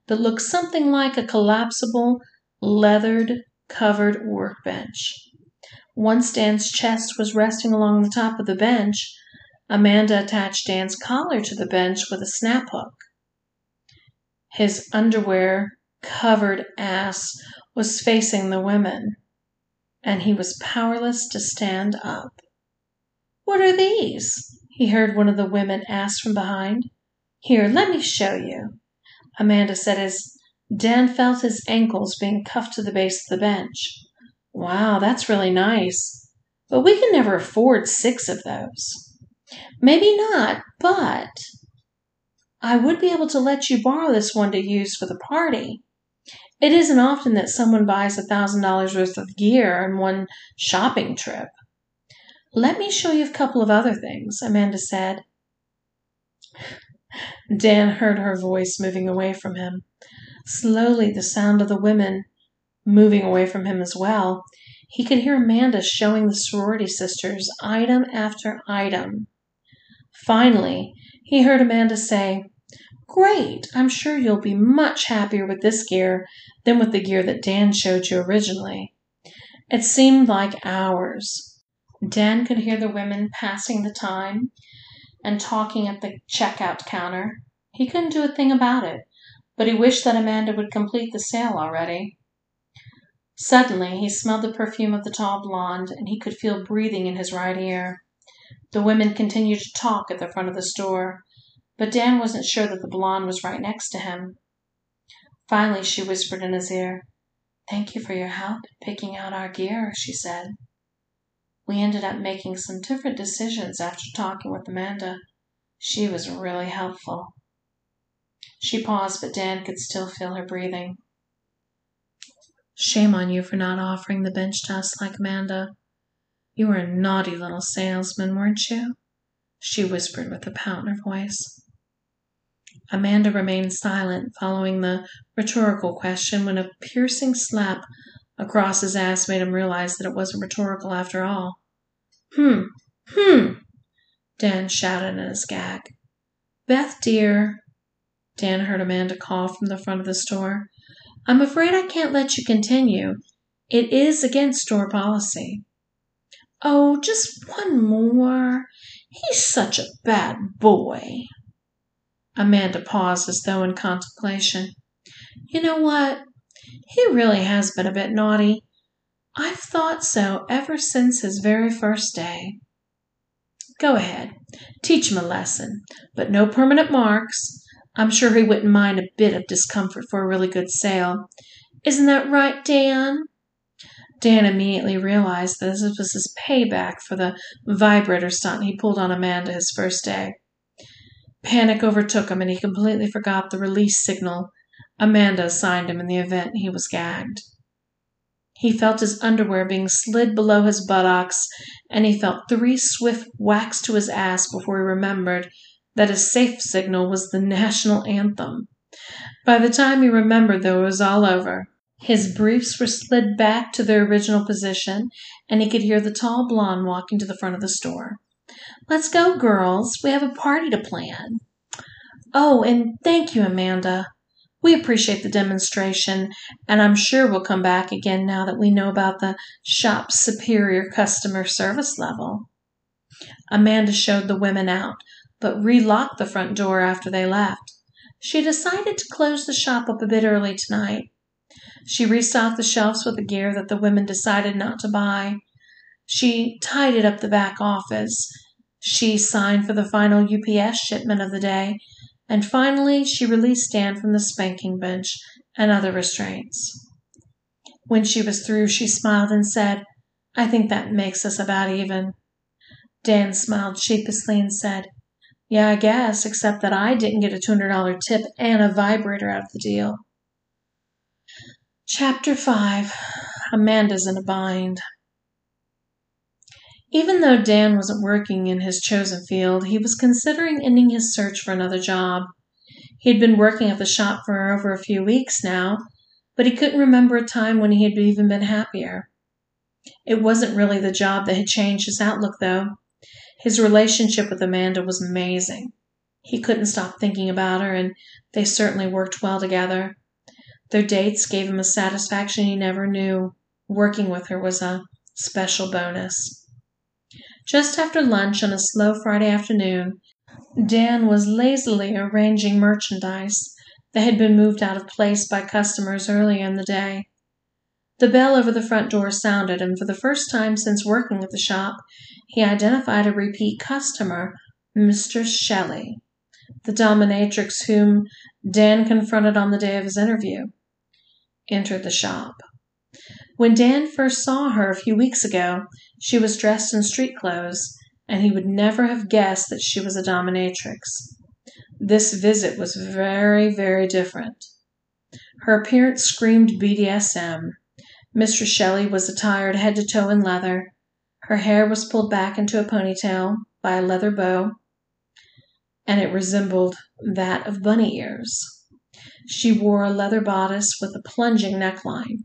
that looked something like a collapsible, leathered, covered workbench. Once Dan's chest was resting along the top of the bench, Amanda attached Dan's collar to the bench with a snap hook. His underwear covered ass was facing the women, and he was powerless to stand up. What are these? he heard one of the women ask from behind. Here, let me show you, Amanda said as Dan felt his ankles being cuffed to the base of the bench. Wow, that's really nice. But we can never afford six of those. Maybe not, but I would be able to let you borrow this one to use for the party. It isn't often that someone buys a thousand dollars worth of gear in one shopping trip. Let me show you a couple of other things, Amanda said. Dan heard her voice moving away from him. Slowly, the sound of the women moving away from him as well. He could hear Amanda showing the sorority sisters item after item. Finally, he heard Amanda say, Great! I'm sure you'll be much happier with this gear than with the gear that Dan showed you originally. It seemed like hours. Dan could hear the women passing the time and talking at the checkout counter. He couldn't do a thing about it, but he wished that Amanda would complete the sale already. Suddenly, he smelled the perfume of the tall blonde, and he could feel breathing in his right ear. The women continued to talk at the front of the store, but Dan wasn't sure that the blonde was right next to him. Finally, she whispered in his ear, Thank you for your help in picking out our gear, she said. We ended up making some different decisions after talking with Amanda. She was really helpful. She paused, but Dan could still feel her breathing. Shame on you for not offering the bench to us like Amanda. You were a naughty little salesman, weren't you? She whispered with a pout in her voice. Amanda remained silent, following the rhetorical question, when a piercing slap across his ass made him realize that it wasn't rhetorical after all. Hmm, hmm, Dan shouted in his gag. Beth, dear, Dan heard Amanda call from the front of the store. I'm afraid I can't let you continue. It is against store policy. Oh, just one more. He's such a bad boy. Amanda paused as though in contemplation. You know what? He really has been a bit naughty. I've thought so ever since his very first day. Go ahead, teach him a lesson, but no permanent marks. I'm sure he wouldn't mind a bit of discomfort for a really good sale. Isn't that right, Dan? Dan immediately realized that this was his payback for the vibrator stunt he pulled on Amanda his first day. Panic overtook him and he completely forgot the release signal Amanda assigned him in the event he was gagged. He felt his underwear being slid below his buttocks, and he felt three swift whacks to his ass before he remembered that his safe signal was the national anthem. By the time he remembered, though, it was all over. His briefs were slid back to their original position, and he could hear the tall blonde walking to the front of the store. Let's go, girls. We have a party to plan. Oh, and thank you, Amanda. We appreciate the demonstration, and I'm sure we'll come back again now that we know about the shop's superior customer service level. Amanda showed the women out, but relocked the front door after they left. She decided to close the shop up a bit early tonight. She restocked the shelves with the gear that the women decided not to buy. She tidied up the back office. She signed for the final UPS shipment of the day. And finally, she released Dan from the spanking bench and other restraints. When she was through, she smiled and said, I think that makes us about even. Dan smiled sheepishly and said, Yeah, I guess, except that I didn't get a $200 tip and a vibrator out of the deal. Chapter 5 Amanda's in a Bind. Even though Dan wasn't working in his chosen field, he was considering ending his search for another job. He had been working at the shop for over a few weeks now, but he couldn't remember a time when he had even been happier. It wasn't really the job that had changed his outlook, though. His relationship with Amanda was amazing. He couldn't stop thinking about her, and they certainly worked well together. Their dates gave him a satisfaction he never knew. Working with her was a special bonus. Just after lunch on a slow Friday afternoon, Dan was lazily arranging merchandise that had been moved out of place by customers earlier in the day. The bell over the front door sounded, and for the first time since working at the shop, he identified a repeat customer, Mistress Shelley, the dominatrix whom Dan confronted on the day of his interview. Entered the shop. When Dan first saw her a few weeks ago, she was dressed in street clothes, and he would never have guessed that she was a dominatrix. This visit was very, very different. Her appearance screamed BDSM. Mistress Shelley was attired head to toe in leather. Her hair was pulled back into a ponytail by a leather bow, and it resembled that of bunny ears. She wore a leather bodice with a plunging neckline.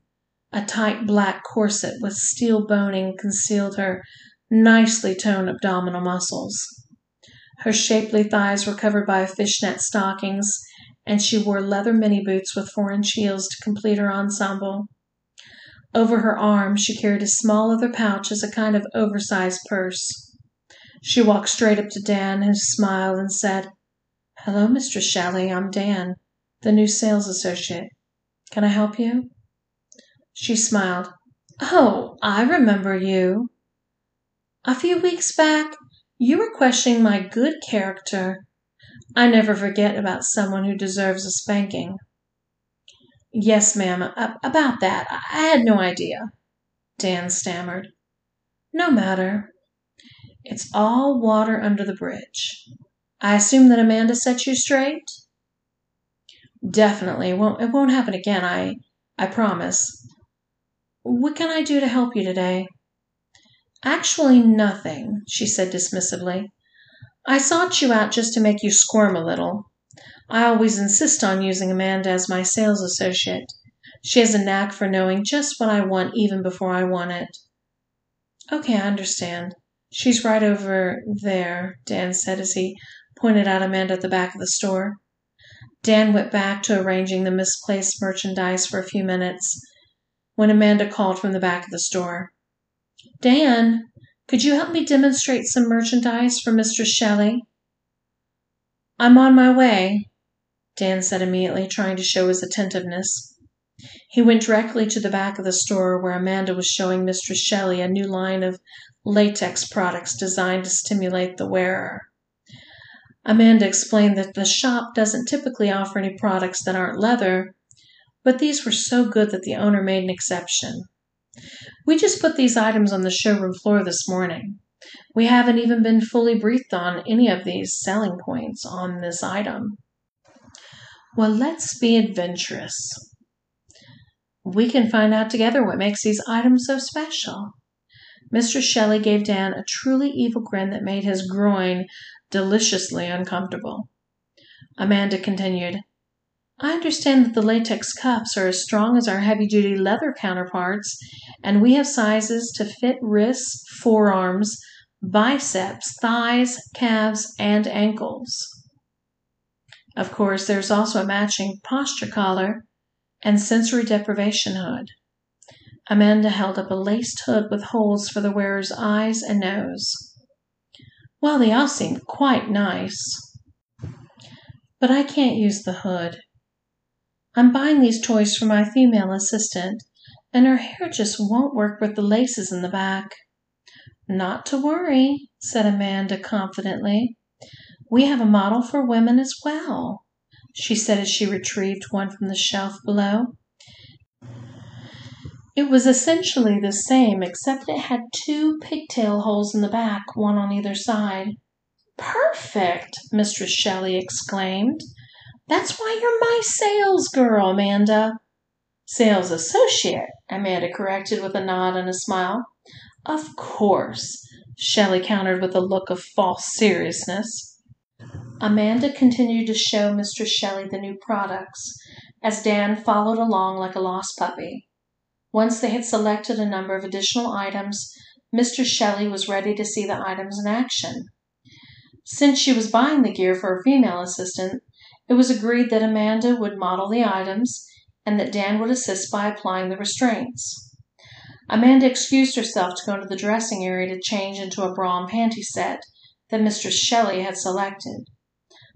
A tight black corset with steel boning concealed her nicely toned abdominal muscles. Her shapely thighs were covered by fishnet stockings, and she wore leather mini boots with four inch heels to complete her ensemble. Over her arm, she carried a small leather pouch as a kind of oversized purse. She walked straight up to Dan, who smiled and said, Hello, Mistress Shelley. I'm Dan, the new sales associate. Can I help you? She smiled. Oh, I remember you. A few weeks back, you were questioning my good character. I never forget about someone who deserves a spanking. Yes, ma'am, about that. I had no idea. Dan stammered. No matter. It's all water under the bridge. I assume that Amanda set you straight? Definitely. It won't, it won't happen again. I, I promise. What can I do to help you today? Actually, nothing, she said dismissively. I sought you out just to make you squirm a little. I always insist on using Amanda as my sales associate. She has a knack for knowing just what I want even before I want it. Okay, I understand. She's right over there, Dan said as he pointed out Amanda at the back of the store. Dan went back to arranging the misplaced merchandise for a few minutes when Amanda called from the back of the store. Dan, could you help me demonstrate some merchandise for Mistress Shelley? I'm on my way, Dan said immediately, trying to show his attentiveness. He went directly to the back of the store where Amanda was showing Mistress Shelley a new line of latex products designed to stimulate the wearer. Amanda explained that the shop doesn't typically offer any products that aren't leather, but these were so good that the owner made an exception. We just put these items on the showroom floor this morning. We haven't even been fully briefed on any of these selling points on this item. Well, let's be adventurous. We can find out together what makes these items so special. Mistress Shelley gave Dan a truly evil grin that made his groin deliciously uncomfortable. Amanda continued, I understand that the latex cuffs are as strong as our heavy duty leather counterparts, and we have sizes to fit wrists, forearms, biceps, thighs, calves, and ankles. Of course, there's also a matching posture collar and sensory deprivation hood. Amanda held up a laced hood with holes for the wearer's eyes and nose. Well, they all seem quite nice. But I can't use the hood. I'm buying these toys for my female assistant, and her hair just won't work with the laces in the back. Not to worry, said Amanda confidently. We have a model for women as well, she said as she retrieved one from the shelf below. It was essentially the same, except it had two pigtail holes in the back, one on either side. Perfect! Mistress Shelley exclaimed. That's why you're my sales girl, Amanda. Sales associate, Amanda corrected with a nod and a smile. Of course, Shelley countered with a look of false seriousness. Amanda continued to show Mistress Shelley the new products, as Dan followed along like a lost puppy. Once they had selected a number of additional items, Mistress Shelley was ready to see the items in action. Since she was buying the gear for her female assistant, it was agreed that Amanda would model the items and that Dan would assist by applying the restraints. Amanda excused herself to go into the dressing area to change into a bra and panty set that Mistress Shelley had selected.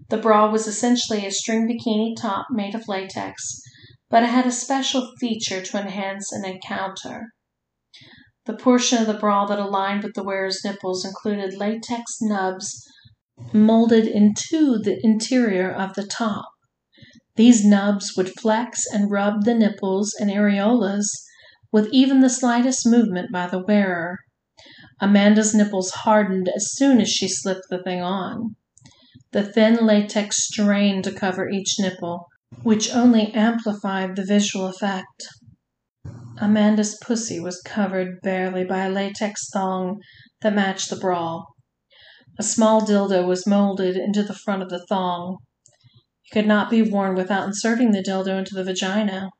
The bra was essentially a string bikini top made of latex, but it had a special feature to enhance an encounter. The portion of the bra that aligned with the wearer's nipples included latex nubs molded into the interior of the top. These nubs would flex and rub the nipples and areolas with even the slightest movement by the wearer. Amanda's nipples hardened as soon as she slipped the thing on. The thin latex strained to cover each nipple, which only amplified the visual effect. Amanda's pussy was covered barely by a latex thong that matched the bra. A small dildo was molded into the front of the thong. It could not be worn without inserting the dildo into the vagina.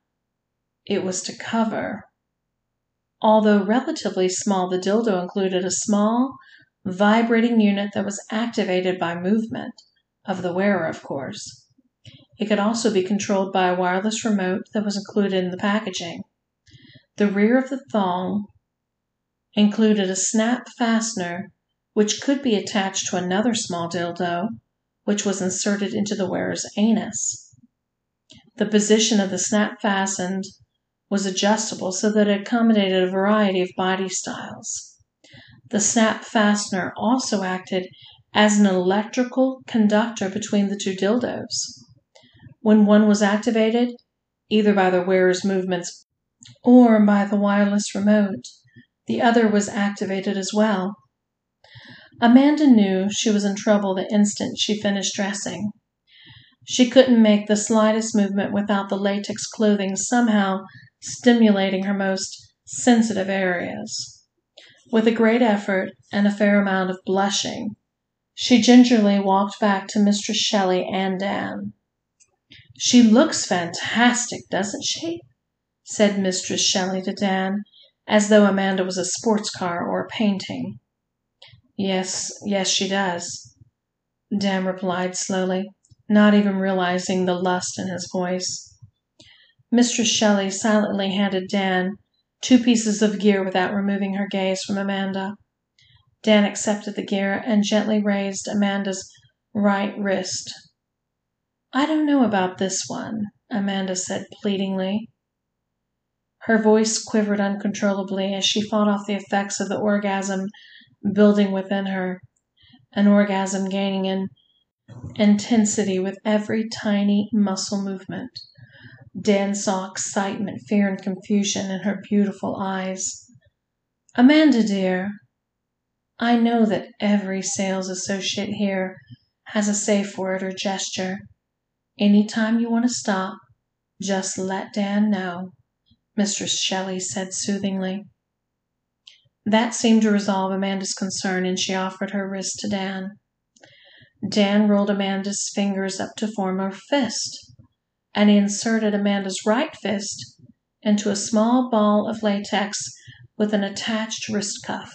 It was to cover. Although relatively small, the dildo included a small, vibrating unit that was activated by movement of the wearer, of course. It could also be controlled by a wireless remote that was included in the packaging. The rear of the thong included a snap fastener which could be attached to another small dildo which was inserted into the wearer's anus. The position of the snap fastened was adjustable so that it accommodated a variety of body styles. The snap fastener also acted as an electrical conductor between the two dildos. When one was activated, either by the wearer's movements or by the wireless remote, the other was activated as well. Amanda knew she was in trouble the instant she finished dressing. She couldn't make the slightest movement without the latex clothing somehow stimulating her most sensitive areas. With a great effort and a fair amount of blushing, she gingerly walked back to Mistress Shelley and Dan. She looks fantastic, doesn't she? said Mistress Shelley to Dan, as though Amanda was a sports car or a painting. Yes, yes, she does, Dan replied slowly, not even realizing the lust in his voice. Mistress Shelley silently handed Dan two pieces of gear without removing her gaze from Amanda. Dan accepted the gear and gently raised Amanda's right wrist. I don't know about this one, Amanda said pleadingly. Her voice quivered uncontrollably as she fought off the effects of the orgasm building within her, an orgasm gaining in intensity with every tiny muscle movement. Dan saw excitement, fear, and confusion in her beautiful eyes. Amanda, dear, I know that every sales associate here has a safe word or gesture. Anytime you want to stop, just let Dan know. Mistress Shelley said soothingly. That seemed to resolve Amanda's concern, and she offered her wrist to Dan. Dan rolled Amanda's fingers up to form a fist, and he inserted Amanda's right fist into a small ball of latex with an attached wrist cuff.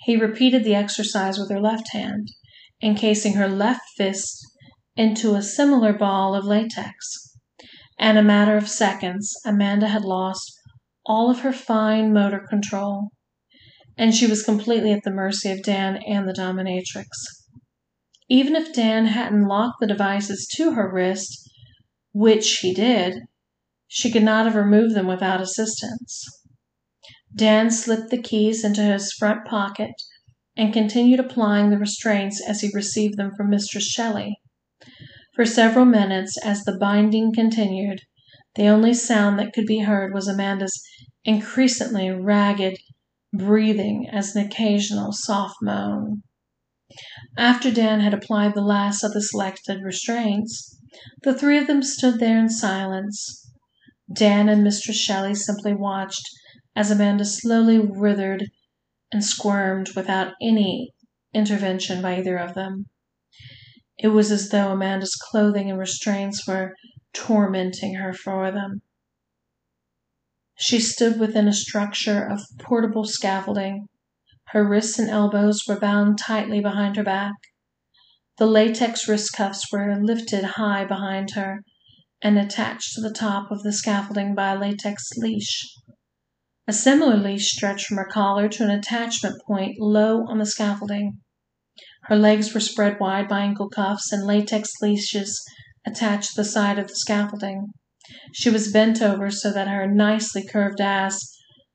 He repeated the exercise with her left hand, encasing her left fist into a similar ball of latex. In a matter of seconds, Amanda had lost all of her fine motor control, and she was completely at the mercy of Dan and the dominatrix. Even if Dan hadn't locked the devices to her wrist, which he did, she could not have removed them without assistance. Dan slipped the keys into his front pocket and continued applying the restraints as he received them from Mistress Shelley. For several minutes, as the binding continued, the only sound that could be heard was Amanda's increasingly ragged breathing as an occasional soft moan. After Dan had applied the last of the selected restraints, the three of them stood there in silence. Dan and Mistress Shelley simply watched as Amanda slowly writhed and squirmed without any intervention by either of them. It was as though Amanda's clothing and restraints were tormenting her for them. She stood within a structure of portable scaffolding. Her wrists and elbows were bound tightly behind her back. The latex wrist cuffs were lifted high behind her and attached to the top of the scaffolding by a latex leash. A similar leash stretched from her collar to an attachment point low on the scaffolding. Her legs were spread wide by ankle cuffs, and latex leashes attached to the side of the scaffolding. She was bent over so that her nicely curved ass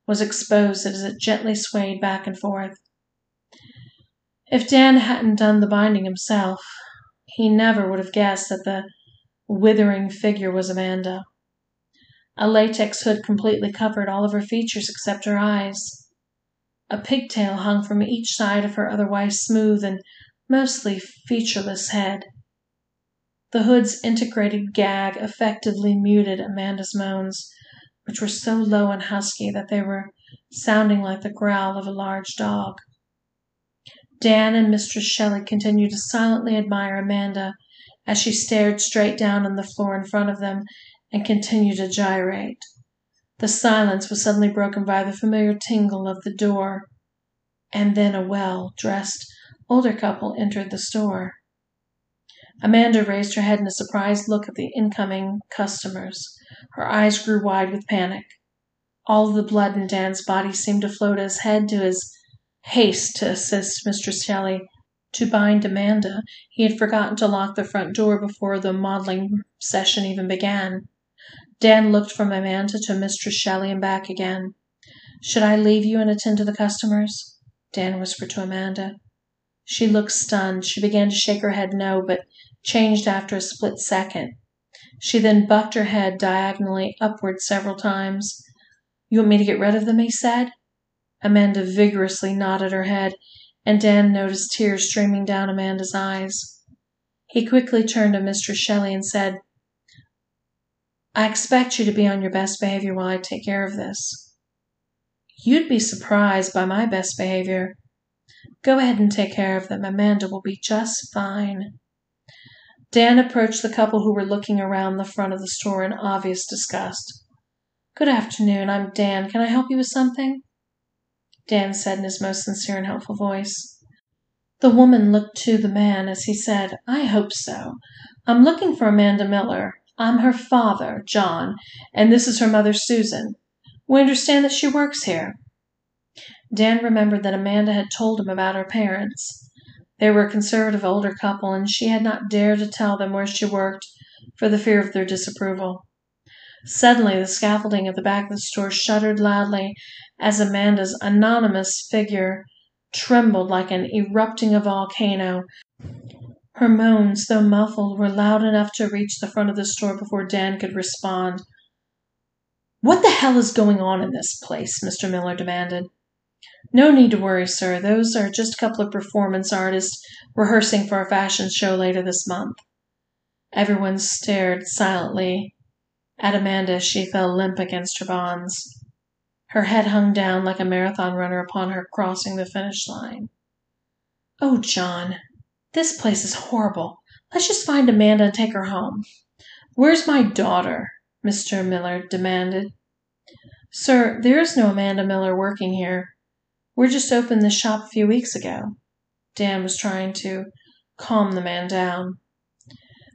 was exposed as it gently swayed back and forth. If Dan hadn't done the binding himself, he never would have guessed that the withering figure was Amanda. A latex hood completely covered all of her features except her eyes. A pigtail hung from each side of her otherwise smooth and mostly featureless head. The hood's integrated gag effectively muted Amanda's moans, which were so low and husky that they were sounding like the growl of a large dog. Dan and Mistress Shelley continued to silently admire Amanda as she stared straight down on the floor in front of them and continued to gyrate. The silence was suddenly broken by the familiar tingle of the door, and then a well dressed older couple entered the store. Amanda raised her head in a surprised look at the incoming customers. Her eyes grew wide with panic. All of the blood in Dan's body seemed to flow to his head, to his haste to assist Mistress Shelley to bind Amanda. He had forgotten to lock the front door before the modeling session even began. Dan looked from Amanda to Mistress Shelley and back again. Should I leave you and attend to the customers? Dan whispered to Amanda. She looked stunned. She began to shake her head no, but changed after a split second. She then bucked her head diagonally upward several times. You want me to get rid of them? he said. Amanda vigorously nodded her head, and Dan noticed tears streaming down Amanda's eyes. He quickly turned to Mistress Shelley and said, I expect you to be on your best behavior while I take care of this. You'd be surprised by my best behavior. Go ahead and take care of them. Amanda will be just fine. Dan approached the couple who were looking around the front of the store in obvious disgust. Good afternoon. I'm Dan. Can I help you with something? Dan said in his most sincere and helpful voice. The woman looked to the man as he said, I hope so. I'm looking for Amanda Miller. I'm her father, John, and this is her mother, Susan. We understand that she works here. Dan remembered that Amanda had told him about her parents. They were a conservative older couple, and she had not dared to tell them where she worked for the fear of their disapproval. Suddenly, the scaffolding at the back of the store shuddered loudly as Amanda's anonymous figure trembled like an erupting volcano her moans, though muffled, were loud enough to reach the front of the store before Dan could respond. What the hell is going on in this place? Mr. Miller demanded. No need to worry, sir. Those are just a couple of performance artists rehearsing for a fashion show later this month. Everyone stared silently at Amanda as she fell limp against her bonds. Her head hung down like a marathon runner upon her crossing the finish line. Oh, John, this place is horrible. Let's just find Amanda and take her home. Where's my daughter? Mr. Miller demanded. Sir, there is no Amanda Miller working here. We just opened the shop a few weeks ago. Dan was trying to calm the man down.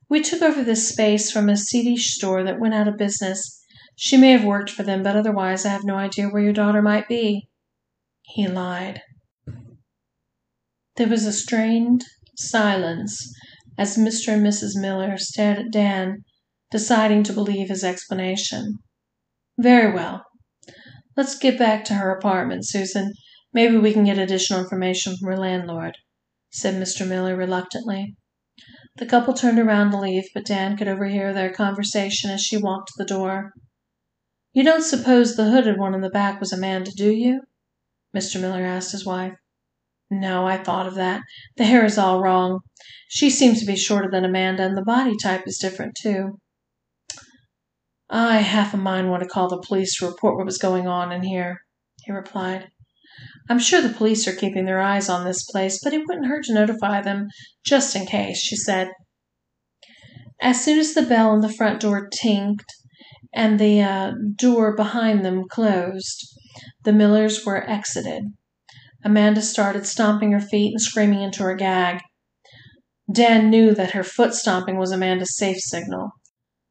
We took over this space from a seedy store that went out of business. She may have worked for them, but otherwise I have no idea where your daughter might be. He lied. There was a strained silence as Mr. and Mrs. Miller stared at Dan, deciding to believe his explanation. Very well. Let's get back to her apartment, Susan. Maybe we can get additional information from her landlord, said Mr. Miller reluctantly. The couple turned around to leave, but Dan could overhear their conversation as she walked to the door. You don't suppose the hooded one in the back was Amanda, do you? Mr. Miller asked his wife. No, I thought of that. The hair is all wrong. She seems to be shorter than Amanda, and the body type is different, too. I half a mind want to call the police to report what was going on in here, he replied. I'm sure the police are keeping their eyes on this place, but it wouldn't hurt to notify them just in case, she said. As soon as the bell on the front door tinked and the uh, door behind them closed, the Millers were exited. Amanda started stomping her feet and screaming into her gag. Dan knew that her foot stomping was Amanda's safe signal,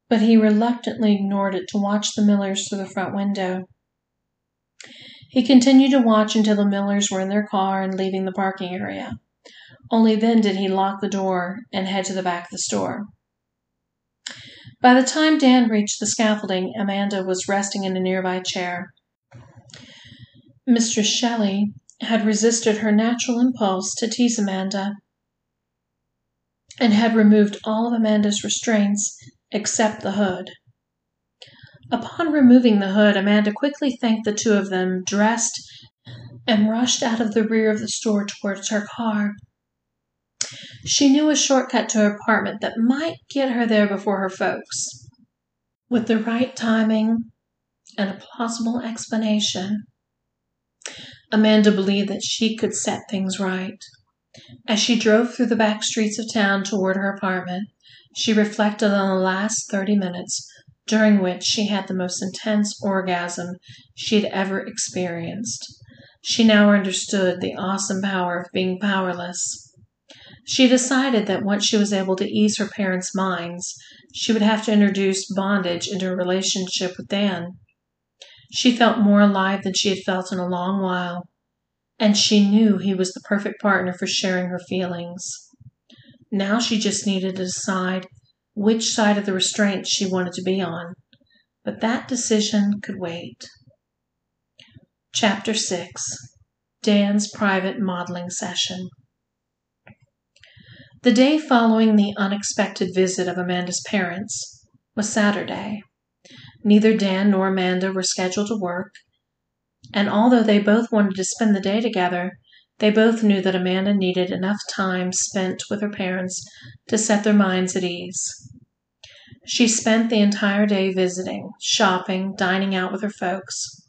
but he reluctantly ignored it to watch the Millers through the front window. He continued to watch until the Millers were in their car and leaving the parking area. Only then did he lock the door and head to the back of the store. By the time Dan reached the scaffolding, Amanda was resting in a nearby chair. Mistress Shelley had resisted her natural impulse to tease Amanda and had removed all of Amanda's restraints except the hood. Upon removing the hood, Amanda quickly thanked the two of them, dressed, and rushed out of the rear of the store towards her car. She knew a shortcut to her apartment that might get her there before her folks. With the right timing and a plausible explanation, Amanda believed that she could set things right. As she drove through the back streets of town toward her apartment, she reflected on the last 30 minutes during which she had the most intense orgasm she had ever experienced. She now understood the awesome power of being powerless. She decided that once she was able to ease her parents' minds, she would have to introduce bondage into her relationship with Dan. She felt more alive than she had felt in a long while, and she knew he was the perfect partner for sharing her feelings. Now she just needed to decide which side of the restraint she wanted to be on, but that decision could wait. Chapter 6 Dan's Private Modeling Session The day following the unexpected visit of Amanda's parents was Saturday. Neither Dan nor Amanda were scheduled to work, and although they both wanted to spend the day together, they both knew that Amanda needed enough time spent with her parents to set their minds at ease. She spent the entire day visiting, shopping, dining out with her folks.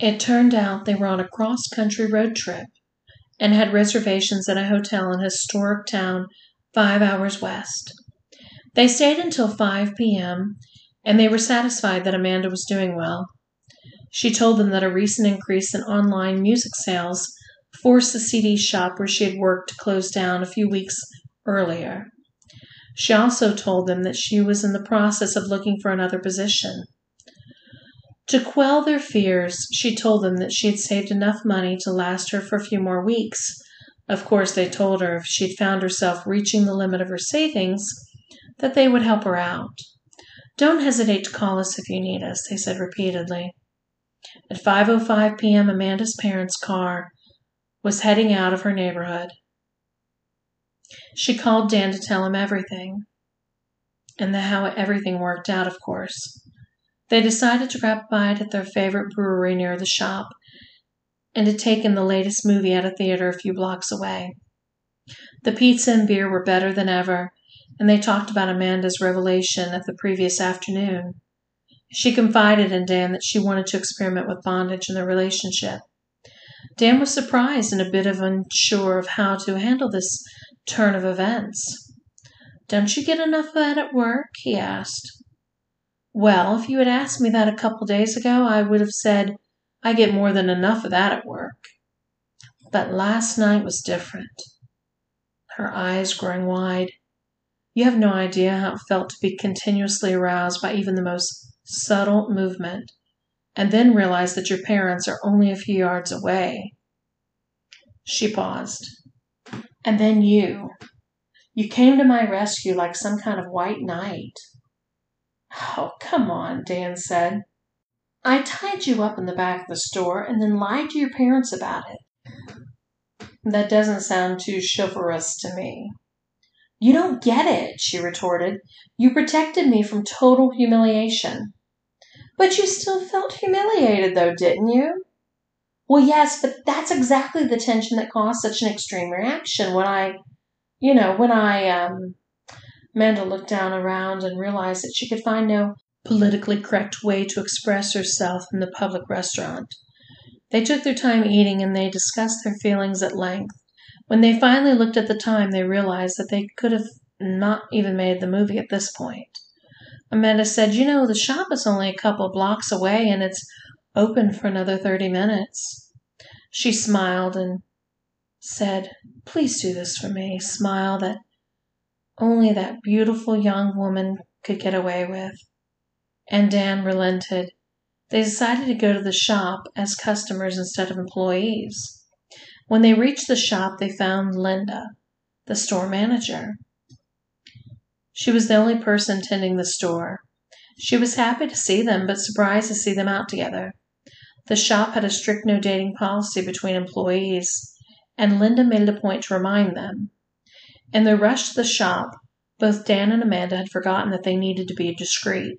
It turned out they were on a cross country road trip and had reservations at a hotel in a historic town five hours west. They stayed until 5 p.m and they were satisfied that Amanda was doing well. She told them that a recent increase in online music sales forced the CD shop where she had worked to close down a few weeks earlier. She also told them that she was in the process of looking for another position. To quell their fears, she told them that she had saved enough money to last her for a few more weeks. Of course, they told her if she'd found herself reaching the limit of her savings, that they would help her out. Don't hesitate to call us if you need us, they said repeatedly. At 5:05 p.m., Amanda's parents' car was heading out of her neighborhood. She called Dan to tell him everything, and the, how everything worked out, of course. They decided to grab a bite at their favorite brewery near the shop and to take in the latest movie at a theater a few blocks away. The pizza and beer were better than ever, and they talked about Amanda's revelation of the previous afternoon. She confided in Dan that she wanted to experiment with bondage in their relationship. Dan was surprised and a bit of unsure of how to handle this turn of events. Don't you get enough of that at work? he asked. Well, if you had asked me that a couple days ago, I would have said I get more than enough of that at work. But last night was different. Her eyes growing wide. You have no idea how it felt to be continuously aroused by even the most subtle movement, and then realize that your parents are only a few yards away. She paused. And then you. You came to my rescue like some kind of white knight. Oh, come on, Dan said. I tied you up in the back of the store and then lied to your parents about it. That doesn't sound too chivalrous to me. You don't get it, she retorted. You protected me from total humiliation. But you still felt humiliated, though, didn't you? Well, yes, but that's exactly the tension that caused such an extreme reaction when I, you know, when I, um. Amanda looked down around and realized that she could find no politically correct way to express herself in the public restaurant. They took their time eating and they discussed their feelings at length. When they finally looked at the time, they realized that they could have not even made the movie at this point. Amanda said, You know, the shop is only a couple blocks away and it's open for another 30 minutes. She smiled and said, Please do this for me. Smile that only that beautiful young woman could get away with. And Dan relented. They decided to go to the shop as customers instead of employees. When they reached the shop, they found Linda, the store manager. She was the only person tending the store. She was happy to see them, but surprised to see them out together. The shop had a strict no dating policy between employees, and Linda made it a point to remind them. In their rush to the shop, both Dan and Amanda had forgotten that they needed to be discreet.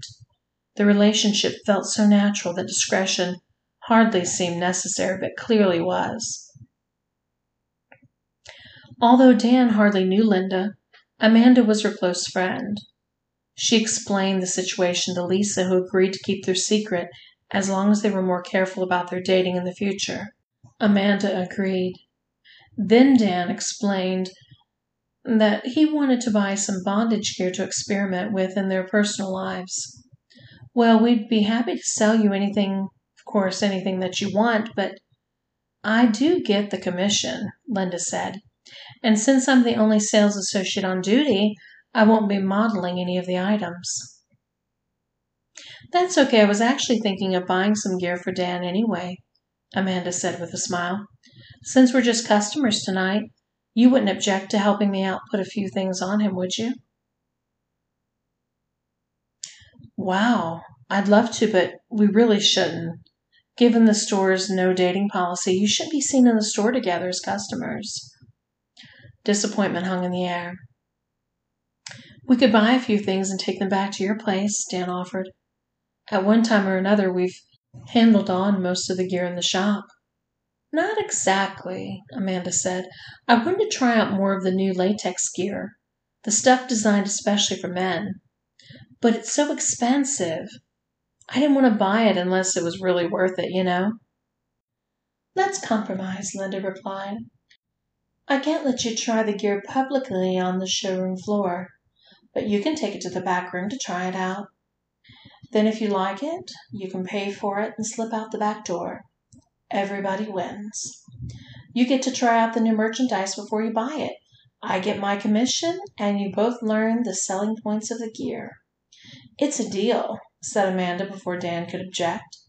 The relationship felt so natural that discretion hardly seemed necessary, but clearly was. Although Dan hardly knew Linda, Amanda was her close friend. She explained the situation to Lisa, who agreed to keep their secret as long as they were more careful about their dating in the future. Amanda agreed. Then Dan explained that he wanted to buy some bondage gear to experiment with in their personal lives. Well, we'd be happy to sell you anything, of course, anything that you want, but I do get the commission, Linda said. And since I'm the only sales associate on duty, I won't be modeling any of the items. That's okay. I was actually thinking of buying some gear for Dan anyway, Amanda said with a smile. Since we're just customers tonight, you wouldn't object to helping me out put a few things on him, would you? Wow, I'd love to, but we really shouldn't. Given the store's no dating policy, you shouldn't be seen in the store together as customers. Disappointment hung in the air. We could buy a few things and take them back to your place, Dan offered. At one time or another, we've handled on most of the gear in the shop. Not exactly, Amanda said. I wanted to try out more of the new latex gear, the stuff designed especially for men. But it's so expensive. I didn't want to buy it unless it was really worth it, you know. Let's compromise, Linda replied. I can't let you try the gear publicly on the showroom floor, but you can take it to the back room to try it out. Then, if you like it, you can pay for it and slip out the back door. Everybody wins. You get to try out the new merchandise before you buy it. I get my commission, and you both learn the selling points of the gear. It's a deal, said Amanda before Dan could object.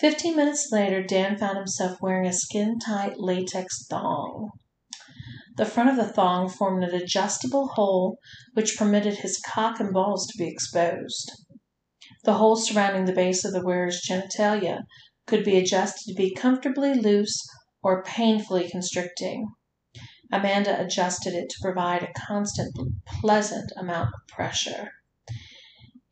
Fifteen minutes later, Dan found himself wearing a skin tight latex thong. The front of the thong formed an adjustable hole which permitted his cock and balls to be exposed. The hole surrounding the base of the wearer's genitalia could be adjusted to be comfortably loose or painfully constricting. Amanda adjusted it to provide a constant, pleasant amount of pressure.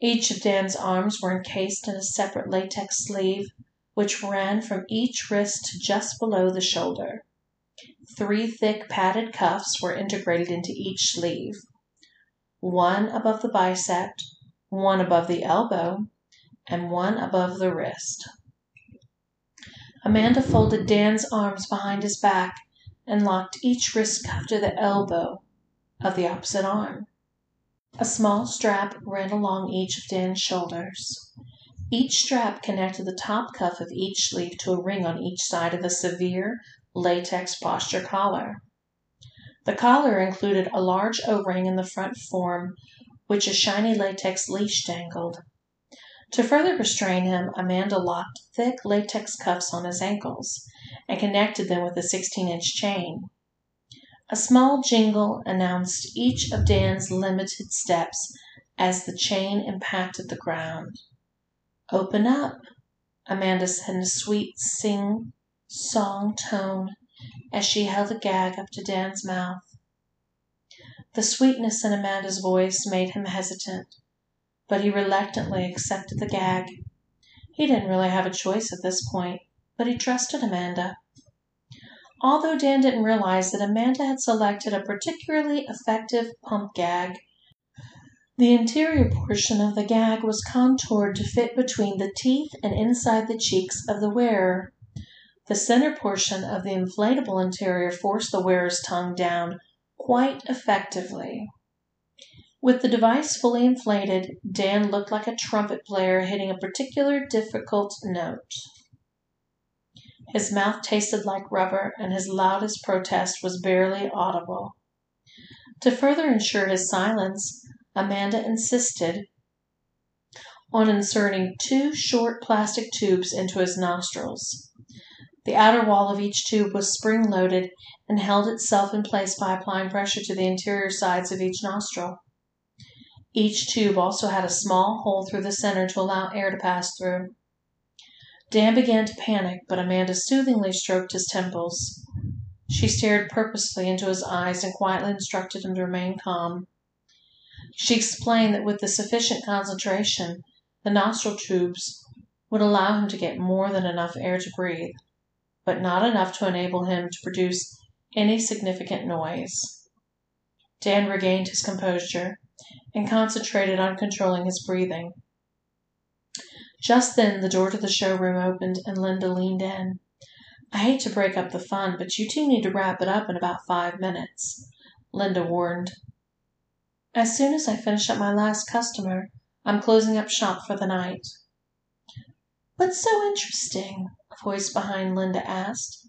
Each of Dan's arms were encased in a separate latex sleeve, which ran from each wrist to just below the shoulder. Three thick padded cuffs were integrated into each sleeve one above the bicep, one above the elbow, and one above the wrist. Amanda folded Dan's arms behind his back and locked each wrist cuff to the elbow of the opposite arm. A small strap ran along each of Dan's shoulders. Each strap connected the top cuff of each sleeve to a ring on each side of the severe latex posture collar. The collar included a large O ring in the front form which a shiny latex leash dangled. To further restrain him, Amanda locked thick latex cuffs on his ankles and connected them with a 16 inch chain. A small jingle announced each of Dan's limited steps as the chain impacted the ground. Open up, Amanda said in a sweet sing song tone as she held the gag up to Dan's mouth. The sweetness in Amanda's voice made him hesitant but he reluctantly accepted the gag. He didn't really have a choice at this point, but he trusted Amanda. Although Dan didn't realize that Amanda had selected a particularly effective pump gag, the interior portion of the gag was contoured to fit between the teeth and inside the cheeks of the wearer. The center portion of the inflatable interior forced the wearer's tongue down quite effectively. With the device fully inflated, Dan looked like a trumpet player hitting a particular difficult note. His mouth tasted like rubber, and his loudest protest was barely audible. To further ensure his silence, Amanda insisted on inserting two short plastic tubes into his nostrils. The outer wall of each tube was spring loaded and held itself in place by applying pressure to the interior sides of each nostril. Each tube also had a small hole through the center to allow air to pass through. Dan began to panic, but Amanda soothingly stroked his temples. She stared purposefully into his eyes and quietly instructed him to remain calm. She explained that with the sufficient concentration, the nostril tubes would allow him to get more than enough air to breathe, but not enough to enable him to produce any significant noise. Dan regained his composure and concentrated on controlling his breathing. Just then the door to the showroom opened and Linda leaned in. I hate to break up the fun, but you two need to wrap it up in about five minutes, Linda warned. As soon as I finish up my last customer, I'm closing up shop for the night. What's so interesting? A voice behind Linda asked.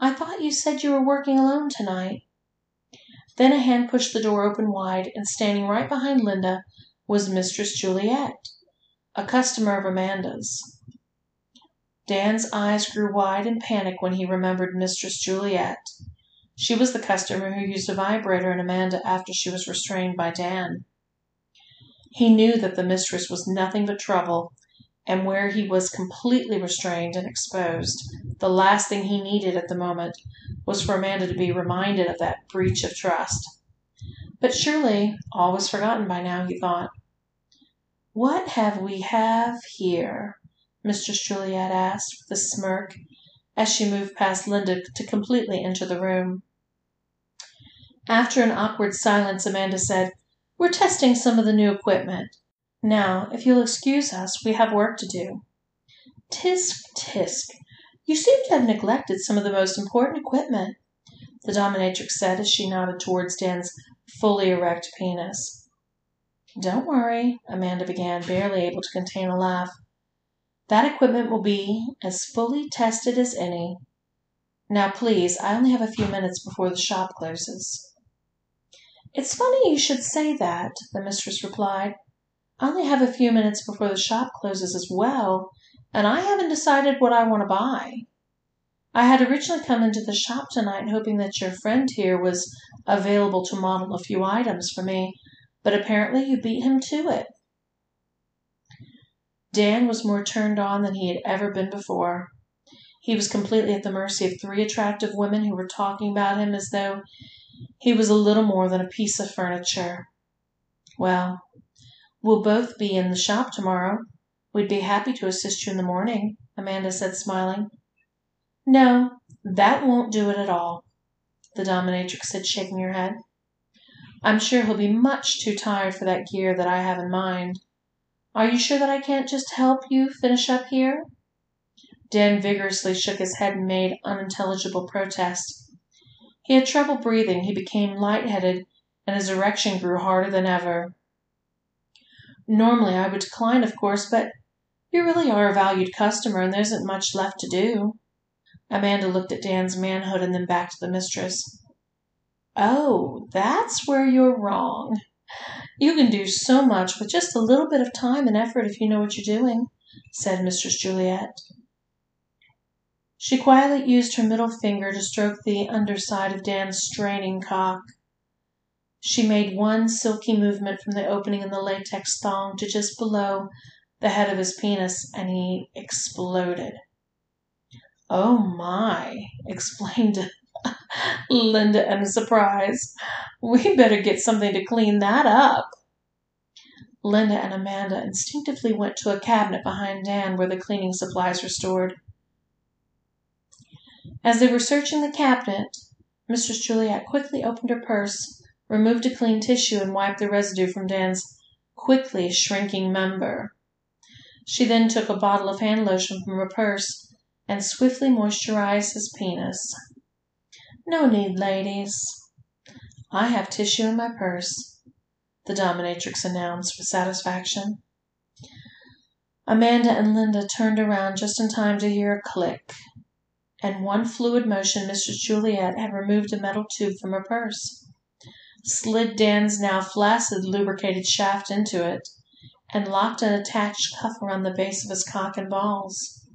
I thought you said you were working alone tonight. Then a hand pushed the door open wide, and standing right behind Linda was Mistress Juliet a customer of Amanda's. Dan's eyes grew wide in panic when he remembered Mistress Juliet. She was the customer who used a vibrator in Amanda after she was restrained by Dan. He knew that the mistress was nothing but trouble, and where he was completely restrained and exposed, the last thing he needed at the moment was for Amanda to be reminded of that breach of trust. But surely all was forgotten by now, he thought. "What have we have here?" Mistress Juliet asked, with a smirk, as she moved past Linda to completely enter the room. After an awkward silence Amanda said, "We're testing some of the new equipment. Now, if you'll excuse us, we have work to do." "Tisk, tisk! You seem to have neglected some of the most important equipment," the dominatrix said as she nodded towards Dan's fully erect penis. "Don't worry," Amanda began, barely able to contain a laugh. "That equipment will be as fully tested as any. Now, please, I only have a few minutes before the shop closes." "It's funny you should say that," the mistress replied. "I only have a few minutes before the shop closes as well, and I haven't decided what I want to buy. I had originally come into the shop tonight hoping that your friend here was available to model a few items for me but apparently you beat him to it. Dan was more turned on than he had ever been before. He was completely at the mercy of three attractive women who were talking about him as though he was a little more than a piece of furniture. Well, we'll both be in the shop tomorrow. We'd be happy to assist you in the morning, Amanda said, smiling. No, that won't do it at all, the dominatrix said, shaking her head. I'm sure he'll be much too tired for that gear that I have in mind. Are you sure that I can't just help you finish up here?" Dan vigorously shook his head and made unintelligible protest. He had trouble breathing, he became light-headed, and his erection grew harder than ever. Normally I would decline, of course, but you really are a valued customer, and there isn't much left to do. Amanda looked at Dan's manhood and then back to the mistress. Oh, that's where you're wrong. You can do so much with just a little bit of time and effort if you know what you're doing, said Mistress Juliet. She quietly used her middle finger to stroke the underside of Dan's straining cock. She made one silky movement from the opening in the latex thong to just below the head of his penis, and he exploded. Oh my, explained Linda in surprise. We better get something to clean that up. Linda and Amanda instinctively went to a cabinet behind Dan where the cleaning supplies were stored. As they were searching the cabinet, Mistress Juliet quickly opened her purse, removed a clean tissue, and wiped the residue from Dan's quickly shrinking member. She then took a bottle of hand lotion from her purse and swiftly moisturized his penis. No need, ladies. I have tissue in my purse, the dominatrix announced with satisfaction. Amanda and Linda turned around just in time to hear a click. In one fluid motion Mistress Juliet had removed a metal tube from her purse, slid Dan's now flaccid lubricated shaft into it, and locked an attached cuff around the base of his cock and balls.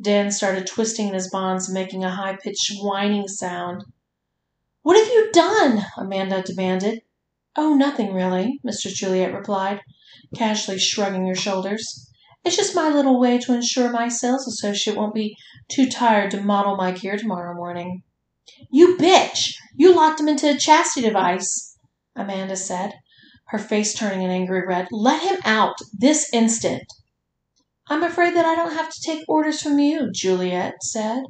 Dan started twisting in his bonds, making a high pitched whining sound. What have you done? Amanda demanded. Oh, nothing really, Mistress Juliet replied, casually shrugging her shoulders. It's just my little way to ensure my sales associate won't be too tired to model my gear tomorrow morning. You bitch! You locked him into a chastity device, Amanda said, her face turning an angry red. Let him out this instant. I'm afraid that I don't have to take orders from you, Juliet said.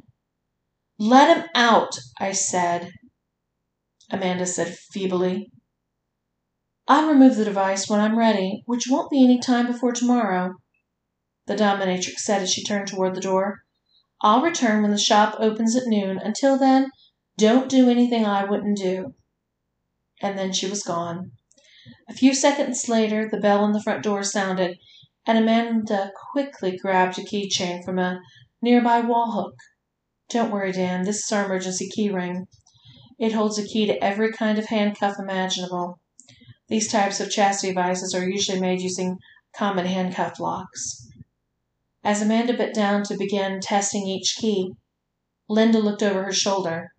Let him out, I said, Amanda said feebly. I'll remove the device when I'm ready, which won't be any time before tomorrow, the dominatrix said as she turned toward the door. I'll return when the shop opens at noon. Until then, don't do anything I wouldn't do. And then she was gone. A few seconds later, the bell on the front door sounded, and Amanda quickly grabbed a keychain from a nearby wall hook. Don't worry, Dan, this is our emergency key ring. It holds a key to every kind of handcuff imaginable. These types of chastity devices are usually made using common handcuff locks. As Amanda bent down to begin testing each key, Linda looked over her shoulder.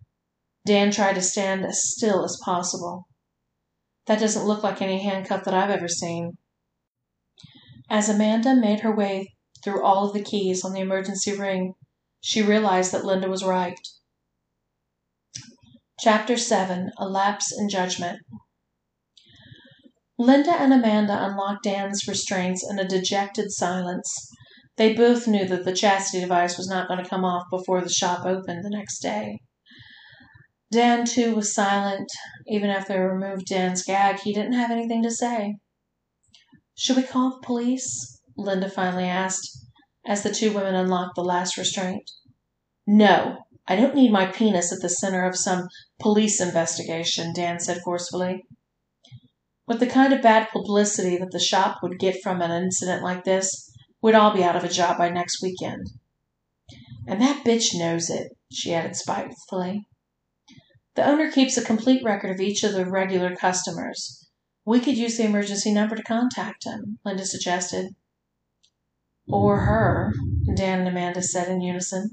Dan tried to stand as still as possible. That doesn't look like any handcuff that I've ever seen. As Amanda made her way through all of the keys on the emergency ring, she realized that Linda was right. Chapter 7 A Lapse in Judgment Linda and Amanda unlocked Dan's restraints in a dejected silence. They both knew that the chastity device was not going to come off before the shop opened the next day. Dan, too, was silent. Even after they removed Dan's gag, he didn't have anything to say. Should we call the police? Linda finally asked, as the two women unlocked the last restraint. No, I don't need my penis at the center of some police investigation, Dan said forcefully. With the kind of bad publicity that the shop would get from an incident like this, we'd all be out of a job by next weekend. And that bitch knows it, she added spitefully. The owner keeps a complete record of each of the regular customers. We could use the emergency number to contact him, Linda suggested. Or her, Dan and Amanda said in unison.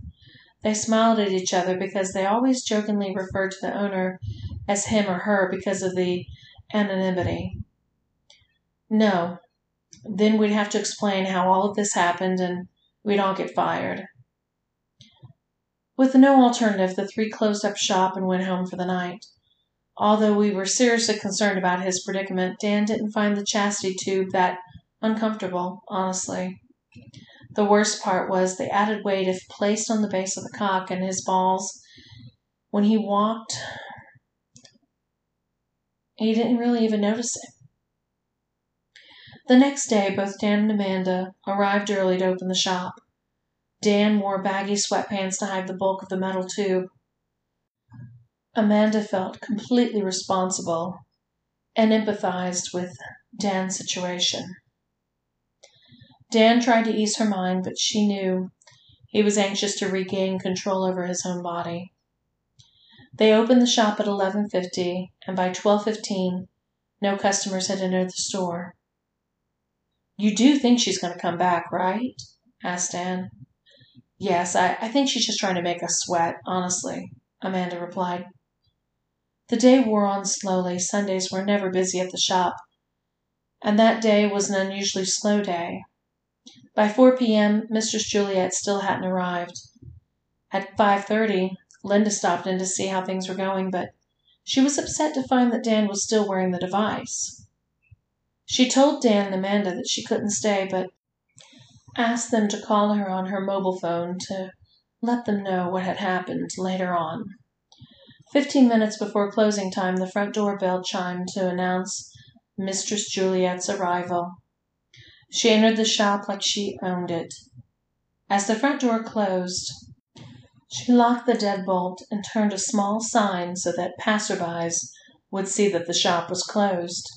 They smiled at each other because they always jokingly referred to the owner as him or her because of the anonymity. No. Then we'd have to explain how all of this happened and we'd all get fired. With no alternative, the three closed up shop and went home for the night. Although we were seriously concerned about his predicament, Dan didn't find the chastity tube that uncomfortable, honestly. The worst part was the added weight if placed on the base of the cock and his balls. When he walked, he didn't really even notice it. The next day, both Dan and Amanda arrived early to open the shop. Dan wore baggy sweatpants to hide the bulk of the metal tube. Amanda felt completely responsible and empathized with Dan's situation. Dan tried to ease her mind, but she knew he was anxious to regain control over his own body. They opened the shop at 11:50 and by 12:15 no customers had entered the store. You do think she's going to come back, right? asked Dan. Yes, I, I think she's just trying to make us sweat, honestly, Amanda replied. The day wore on slowly. Sundays were never busy at the shop, and that day was an unusually slow day. By 4 p.m., Mistress Juliet still hadn't arrived. At 5:30, Linda stopped in to see how things were going, but she was upset to find that Dan was still wearing the device. She told Dan and Amanda that she couldn't stay, but asked them to call her on her mobile phone to let them know what had happened later on. Fifteen minutes before closing time, the front door bell chimed to announce Mistress Juliet's arrival. She entered the shop like she owned it. As the front door closed, she locked the deadbolt and turned a small sign so that passerbys would see that the shop was closed.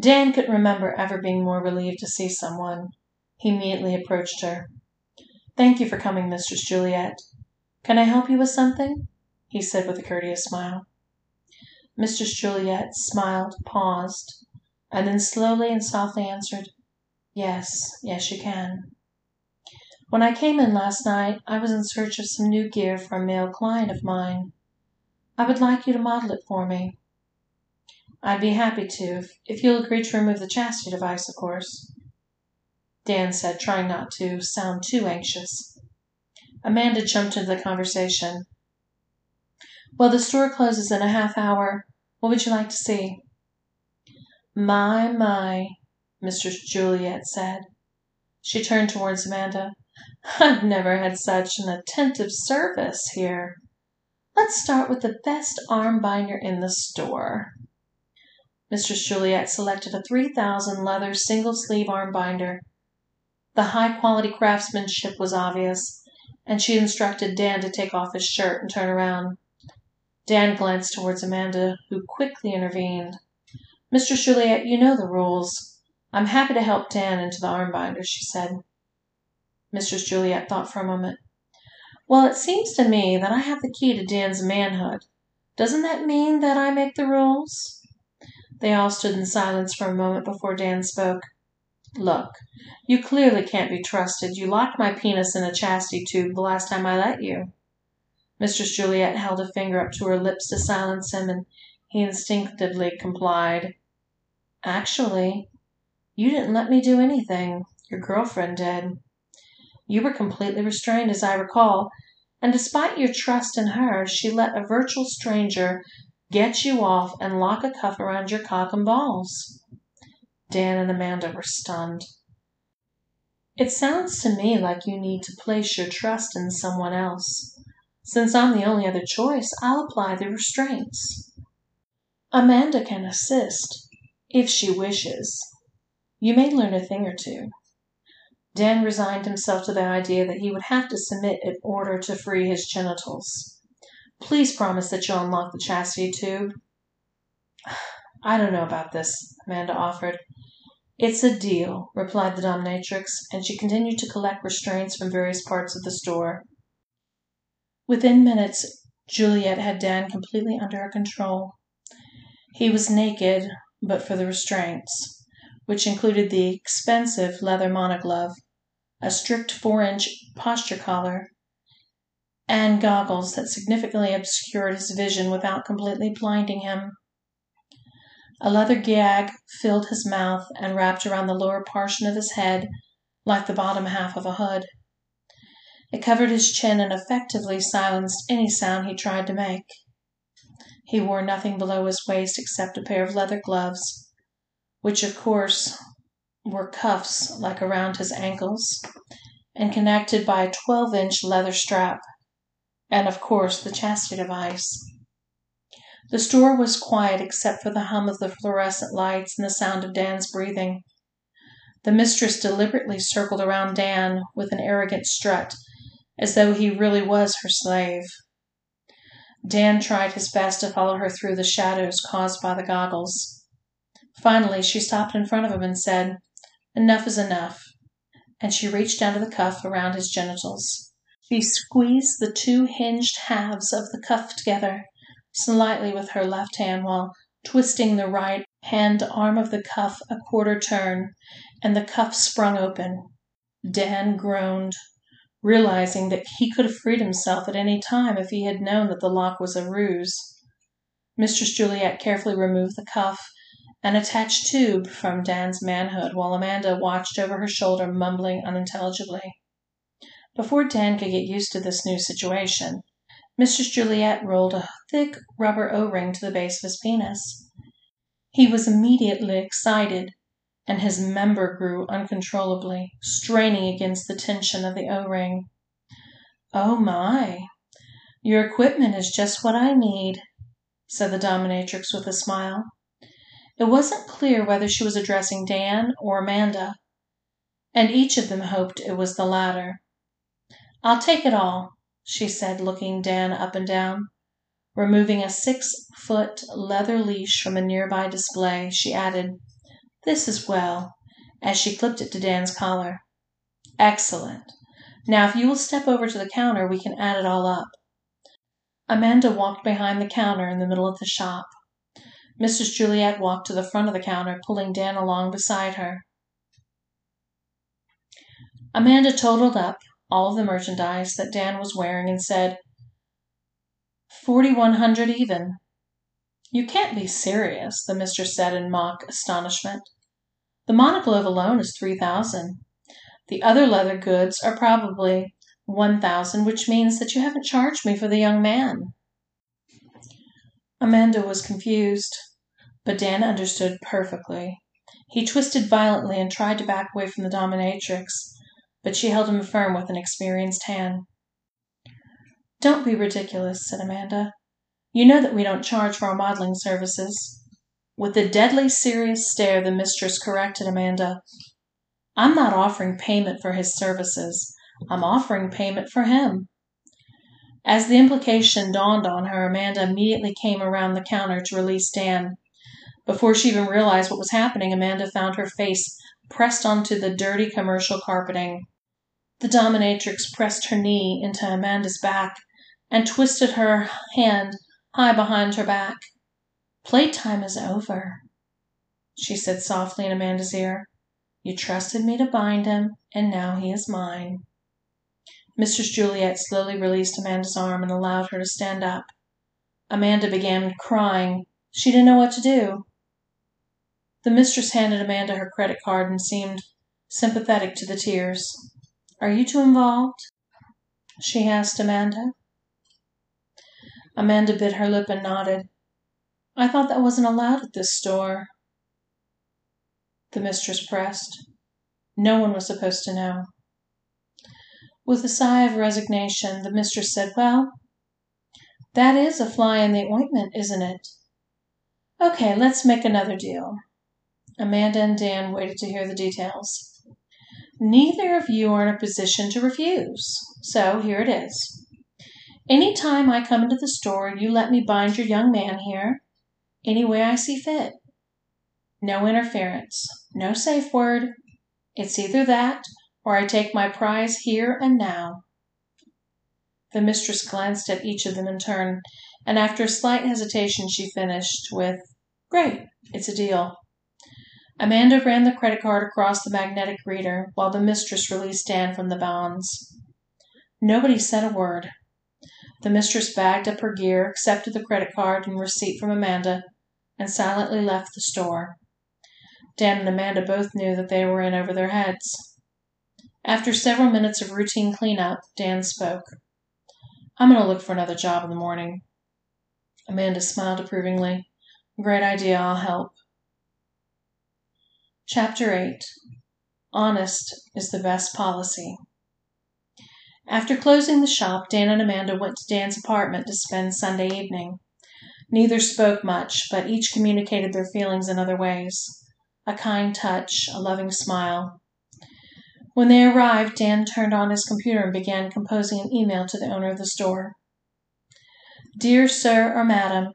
Dan couldn't remember ever being more relieved to see someone. He immediately approached her. Thank you for coming, Mistress Juliet. Can I help you with something? he said with a courteous smile. Mistress Juliet smiled, paused, and then slowly and softly answered, Yes, yes, you can. When I came in last night, I was in search of some new gear for a male client of mine. I would like you to model it for me. I'd be happy to, if, you'll agree to remove the chastity device, of course. Dan said, trying not to sound too anxious. Amanda jumped into the conversation. Well, the store closes in a half hour. What would you like to see? My, my, Mistress Juliet said. She turned towards Amanda. I've never had such an attentive service here. Let's start with the best arm binder in the store. Mistress Juliet selected a 3000 leather single sleeve arm binder. The high quality craftsmanship was obvious, and she instructed Dan to take off his shirt and turn around. Dan glanced towards Amanda, who quickly intervened. Mistress Juliet, you know the rules. I'm happy to help Dan into the arm binder, she said. Mistress Juliet thought for a moment. Well, it seems to me that I have the key to Dan's manhood. Doesn't that mean that I make the rules? They all stood in silence for a moment before Dan spoke. Look, you clearly can't be trusted. You locked my penis in a chastity tube the last time I let you. Mistress Juliet held a finger up to her lips to silence him, and he instinctively complied. Actually, you didn't let me do anything. Your girlfriend did. You were completely restrained, as I recall, and despite your trust in her, she let a virtual stranger get you off and lock a cuff around your cock and balls. Dan and Amanda were stunned. It sounds to me like you need to place your trust in someone else. Since I'm the only other choice, I'll apply the restraints. Amanda can assist, if she wishes. You may learn a thing or two. Dan resigned himself to the idea that he would have to submit in order to free his genitals. Please promise that you'll unlock the chastity tube. I don't know about this, Amanda offered. It's a deal, replied the dominatrix, and she continued to collect restraints from various parts of the store. Within minutes, Juliet had Dan completely under her control. He was naked, but for the restraints, which included the expensive leather monoglove, a strict four inch posture collar, and goggles that significantly obscured his vision without completely blinding him. A leather gag filled his mouth and wrapped around the lower portion of his head like the bottom half of a hood. It covered his chin and effectively silenced any sound he tried to make. He wore nothing below his waist except a pair of leather gloves, which of course were cuffs like around his ankles and connected by a 12 inch leather strap, and of course the chastity device. The store was quiet except for the hum of the fluorescent lights and the sound of Dan's breathing. The mistress deliberately circled around Dan with an arrogant strut, as though he really was her slave. Dan tried his best to follow her through the shadows caused by the goggles. Finally, she stopped in front of him and said, Enough is enough. And she reached down to the cuff around his genitals. She squeezed the two hinged halves of the cuff together slightly with her left hand while twisting the right hand arm of the cuff a quarter turn, and the cuff sprung open. Dan groaned realizing that he could have freed himself at any time if he had known that the lock was a ruse. Mistress Juliet carefully removed the cuff and attached tube from Dan's manhood while Amanda watched over her shoulder, mumbling unintelligibly. Before Dan could get used to this new situation, Mistress Juliet rolled a thick rubber O ring to the base of his penis. He was immediately excited and his member grew uncontrollably, straining against the tension of the O ring. Oh my! Your equipment is just what I need, said the dominatrix with a smile. It wasn't clear whether she was addressing Dan or Amanda, and each of them hoped it was the latter. I'll take it all, she said, looking Dan up and down. Removing a six foot leather leash from a nearby display, she added, this is well," as she clipped it to Dan's collar. "Excellent. Now if you will step over to the counter we can add it all up." Amanda walked behind the counter in the middle of the shop. Mrs. Juliet walked to the front of the counter, pulling Dan along beside her. Amanda totaled up all the merchandise that Dan was wearing and said, Forty one hundred even. You can't be serious, the mistress said in mock astonishment. The monoglove alone is three thousand. The other leather goods are probably one thousand, which means that you haven't charged me for the young man. Amanda was confused, but Dan understood perfectly. He twisted violently and tried to back away from the dominatrix, but she held him firm with an experienced hand. Don't be ridiculous, said Amanda. You know that we don't charge for our modeling services. With a deadly serious stare, the mistress corrected Amanda. I'm not offering payment for his services. I'm offering payment for him. As the implication dawned on her, Amanda immediately came around the counter to release Dan. Before she even realized what was happening, Amanda found her face pressed onto the dirty commercial carpeting. The dominatrix pressed her knee into Amanda's back and twisted her hand high behind her back. Playtime is over, she said softly in Amanda's ear. You trusted me to bind him, and now he is mine. Mistress Juliet slowly released Amanda's arm and allowed her to stand up. Amanda began crying. She didn't know what to do. The mistress handed Amanda her credit card and seemed sympathetic to the tears. Are you two involved? she asked Amanda. Amanda bit her lip and nodded. I thought that wasn't allowed at this store. The mistress pressed. No one was supposed to know. With a sigh of resignation, the mistress said, Well, that is a fly in the ointment, isn't it? Okay, let's make another deal. Amanda and Dan waited to hear the details. Neither of you are in a position to refuse, so here it is. Any time I come into the store, you let me bind your young man here, any way I see fit. No interference, no safe word. It's either that or I take my prize here and now. The mistress glanced at each of them in turn, and after a slight hesitation she finished with, Great, it's a deal. Amanda ran the credit card across the magnetic reader while the mistress released Dan from the bonds. Nobody said a word. The mistress bagged up her gear, accepted the credit card and receipt from Amanda, and silently left the store. Dan and Amanda both knew that they were in over their heads. After several minutes of routine cleanup, Dan spoke. I'm going to look for another job in the morning. Amanda smiled approvingly. Great idea, I'll help. Chapter 8 Honest is the Best Policy. After closing the shop, Dan and Amanda went to Dan's apartment to spend Sunday evening. Neither spoke much, but each communicated their feelings in other ways a kind touch, a loving smile. When they arrived, Dan turned on his computer and began composing an email to the owner of the store. Dear Sir or Madam,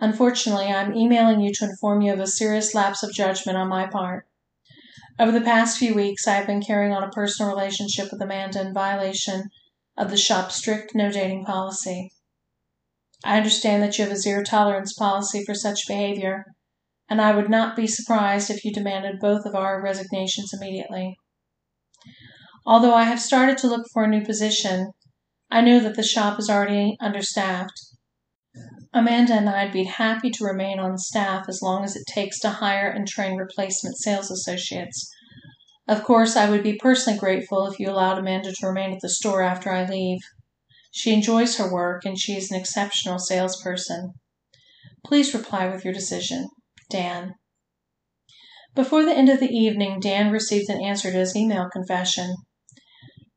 Unfortunately, I am emailing you to inform you of a serious lapse of judgment on my part. Over the past few weeks, I have been carrying on a personal relationship with Amanda in violation of the shop's strict no dating policy. I understand that you have a zero tolerance policy for such behavior, and I would not be surprised if you demanded both of our resignations immediately. Although I have started to look for a new position, I know that the shop is already understaffed. Amanda and I'd be happy to remain on staff as long as it takes to hire and train replacement sales associates. Of course, I would be personally grateful if you allowed Amanda to remain at the store after I leave. She enjoys her work and she is an exceptional salesperson. Please reply with your decision. Dan. Before the end of the evening, Dan received an answer to his email confession.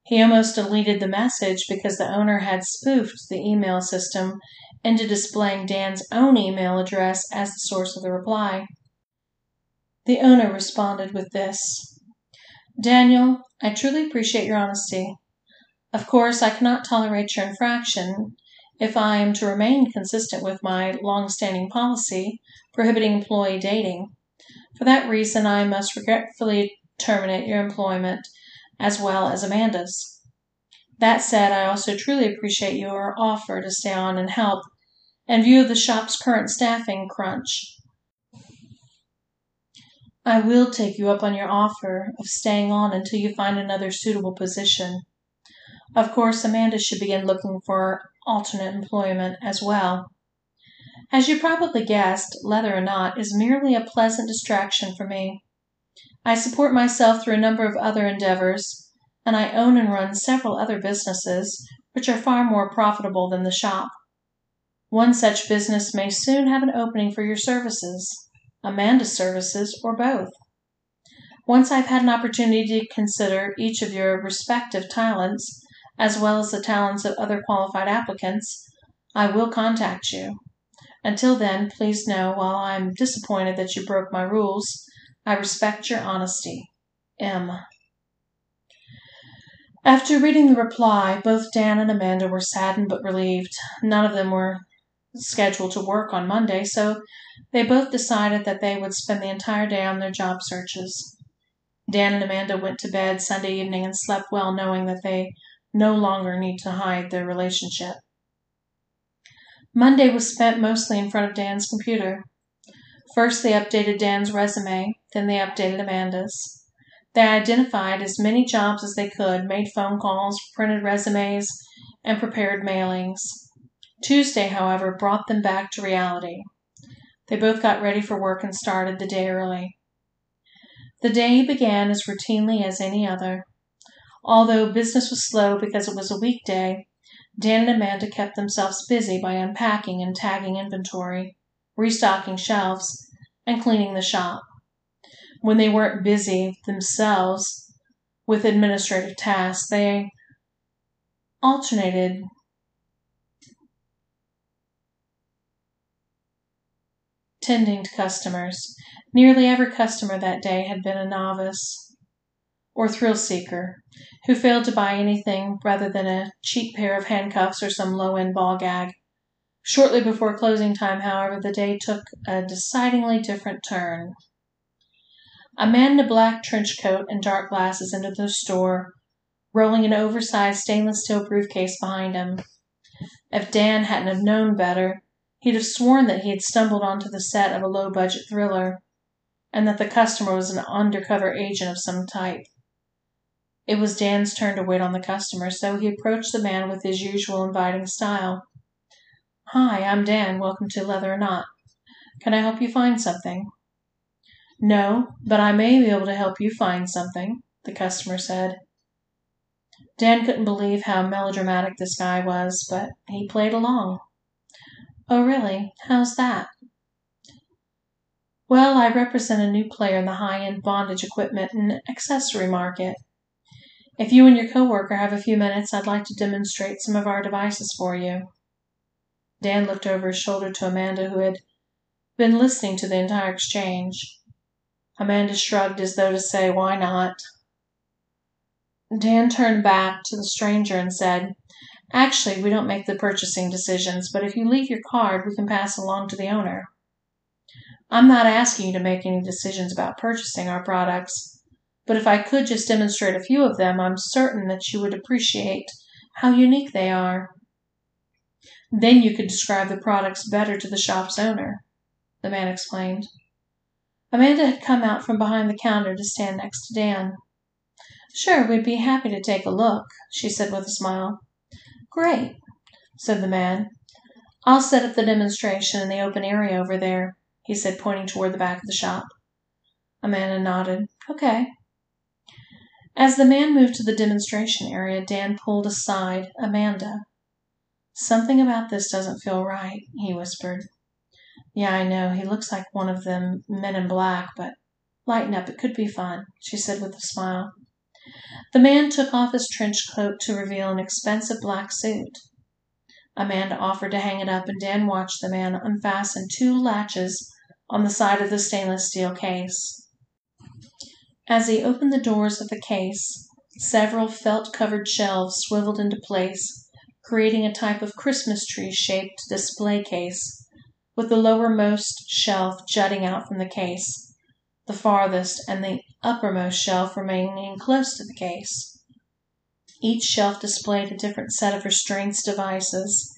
He almost deleted the message because the owner had spoofed the email system into displaying Dan's own email address as the source of the reply. The owner responded with this Daniel, I truly appreciate your honesty. Of course, I cannot tolerate your infraction if I am to remain consistent with my long standing policy prohibiting employee dating. For that reason, I must regretfully terminate your employment as well as Amanda's. That said, I also truly appreciate your offer to stay on and help in view of the shop's current staffing crunch. I will take you up on your offer of staying on until you find another suitable position. Of course, Amanda should begin looking for alternate employment as well. As you probably guessed, Leather or Not is merely a pleasant distraction for me. I support myself through a number of other endeavors, and I own and run several other businesses which are far more profitable than the shop. One such business may soon have an opening for your services, Amanda's services, or both. Once I've had an opportunity to consider each of your respective talents, as well as the talents of other qualified applicants, I will contact you. Until then, please know while I am disappointed that you broke my rules, I respect your honesty. M. After reading the reply, both Dan and Amanda were saddened but relieved. None of them were scheduled to work on Monday, so they both decided that they would spend the entire day on their job searches. Dan and Amanda went to bed Sunday evening and slept well, knowing that they no longer need to hide their relationship. Monday was spent mostly in front of Dan's computer. First, they updated Dan's resume, then, they updated Amanda's. They identified as many jobs as they could, made phone calls, printed resumes, and prepared mailings. Tuesday, however, brought them back to reality. They both got ready for work and started the day early. The day began as routinely as any other. Although business was slow because it was a weekday, Dan and Amanda kept themselves busy by unpacking and tagging inventory, restocking shelves, and cleaning the shop. When they weren't busy themselves with administrative tasks, they alternated tending to customers. Nearly every customer that day had been a novice or thrill seeker who failed to buy anything rather than a cheap pair of handcuffs or some low end ball gag. Shortly before closing time, however, the day took a decidedly different turn. A man in a black trench coat and dark glasses entered the store, rolling an oversized stainless steel briefcase behind him. If Dan hadn't have known better, he'd have sworn that he had stumbled onto the set of a low budget thriller, and that the customer was an undercover agent of some type. It was Dan's turn to wait on the customer, so he approached the man with his usual inviting style. Hi, I'm Dan. Welcome to Leather or Not. Can I help you find something? No, but I may be able to help you find something, the customer said. Dan couldn't believe how melodramatic this guy was, but he played along. Oh, really? How's that? Well, I represent a new player in the high end bondage equipment and accessory market. If you and your coworker have a few minutes, I'd like to demonstrate some of our devices for you. Dan looked over his shoulder to Amanda, who had been listening to the entire exchange. Amanda shrugged as though to say, Why not? Dan turned back to the stranger and said, Actually, we don't make the purchasing decisions, but if you leave your card, we can pass along to the owner. I'm not asking you to make any decisions about purchasing our products but if I could just demonstrate a few of them, I'm certain that you would appreciate how unique they are. Then you could describe the products better to the shop's owner, the man explained. Amanda had come out from behind the counter to stand next to Dan. Sure, we'd be happy to take a look, she said with a smile. Great, said the man. I'll set up the demonstration in the open area over there, he said, pointing toward the back of the shop. Amanda nodded. Okay. As the man moved to the demonstration area, Dan pulled aside Amanda. Something about this doesn't feel right, he whispered. Yeah, I know. He looks like one of them men in black, but lighten up. It could be fun, she said with a smile. The man took off his trench coat to reveal an expensive black suit. Amanda offered to hang it up, and Dan watched the man unfasten two latches on the side of the stainless steel case. As he opened the doors of the case, several felt covered shelves swiveled into place, creating a type of Christmas tree shaped display case, with the lowermost shelf jutting out from the case, the farthest and the uppermost shelf remaining close to the case. Each shelf displayed a different set of restraints devices,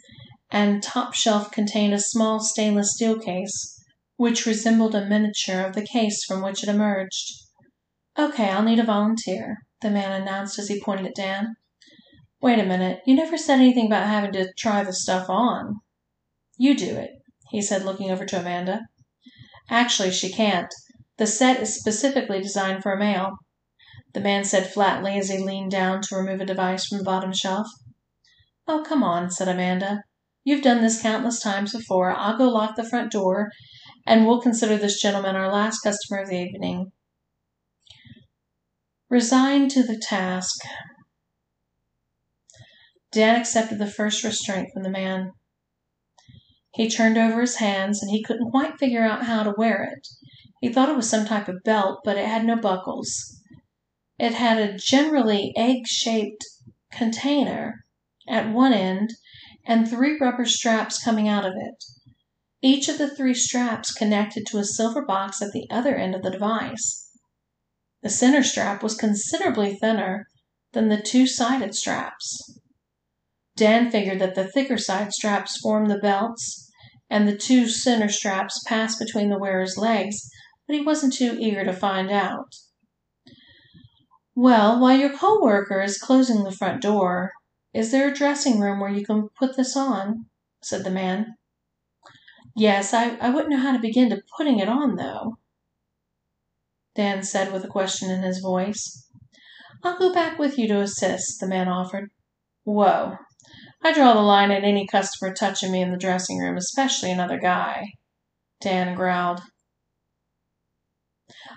and top shelf contained a small stainless steel case, which resembled a miniature of the case from which it emerged. Okay, I'll need a volunteer, the man announced as he pointed at Dan. Wait a minute, you never said anything about having to try the stuff on. You do it, he said, looking over to Amanda. Actually, she can't. The set is specifically designed for a male, the man said flatly as he leaned down to remove a device from the bottom shelf. Oh, come on, said Amanda. You've done this countless times before. I'll go lock the front door, and we'll consider this gentleman our last customer of the evening. Resigned to the task, Dan accepted the first restraint from the man. He turned over his hands and he couldn't quite figure out how to wear it. He thought it was some type of belt, but it had no buckles. It had a generally egg shaped container at one end and three rubber straps coming out of it. Each of the three straps connected to a silver box at the other end of the device. The center strap was considerably thinner than the two sided straps. Dan figured that the thicker side straps formed the belts and the two center straps passed between the wearer's legs, but he wasn't too eager to find out. Well, while your co-worker is closing the front door, is there a dressing room where you can put this on? said the man. Yes, I, I wouldn't know how to begin to putting it on, though, Dan said with a question in his voice. I'll go back with you to assist, the man offered. Whoa, I draw the line at any customer touching me in the dressing room, especially another guy, Dan growled.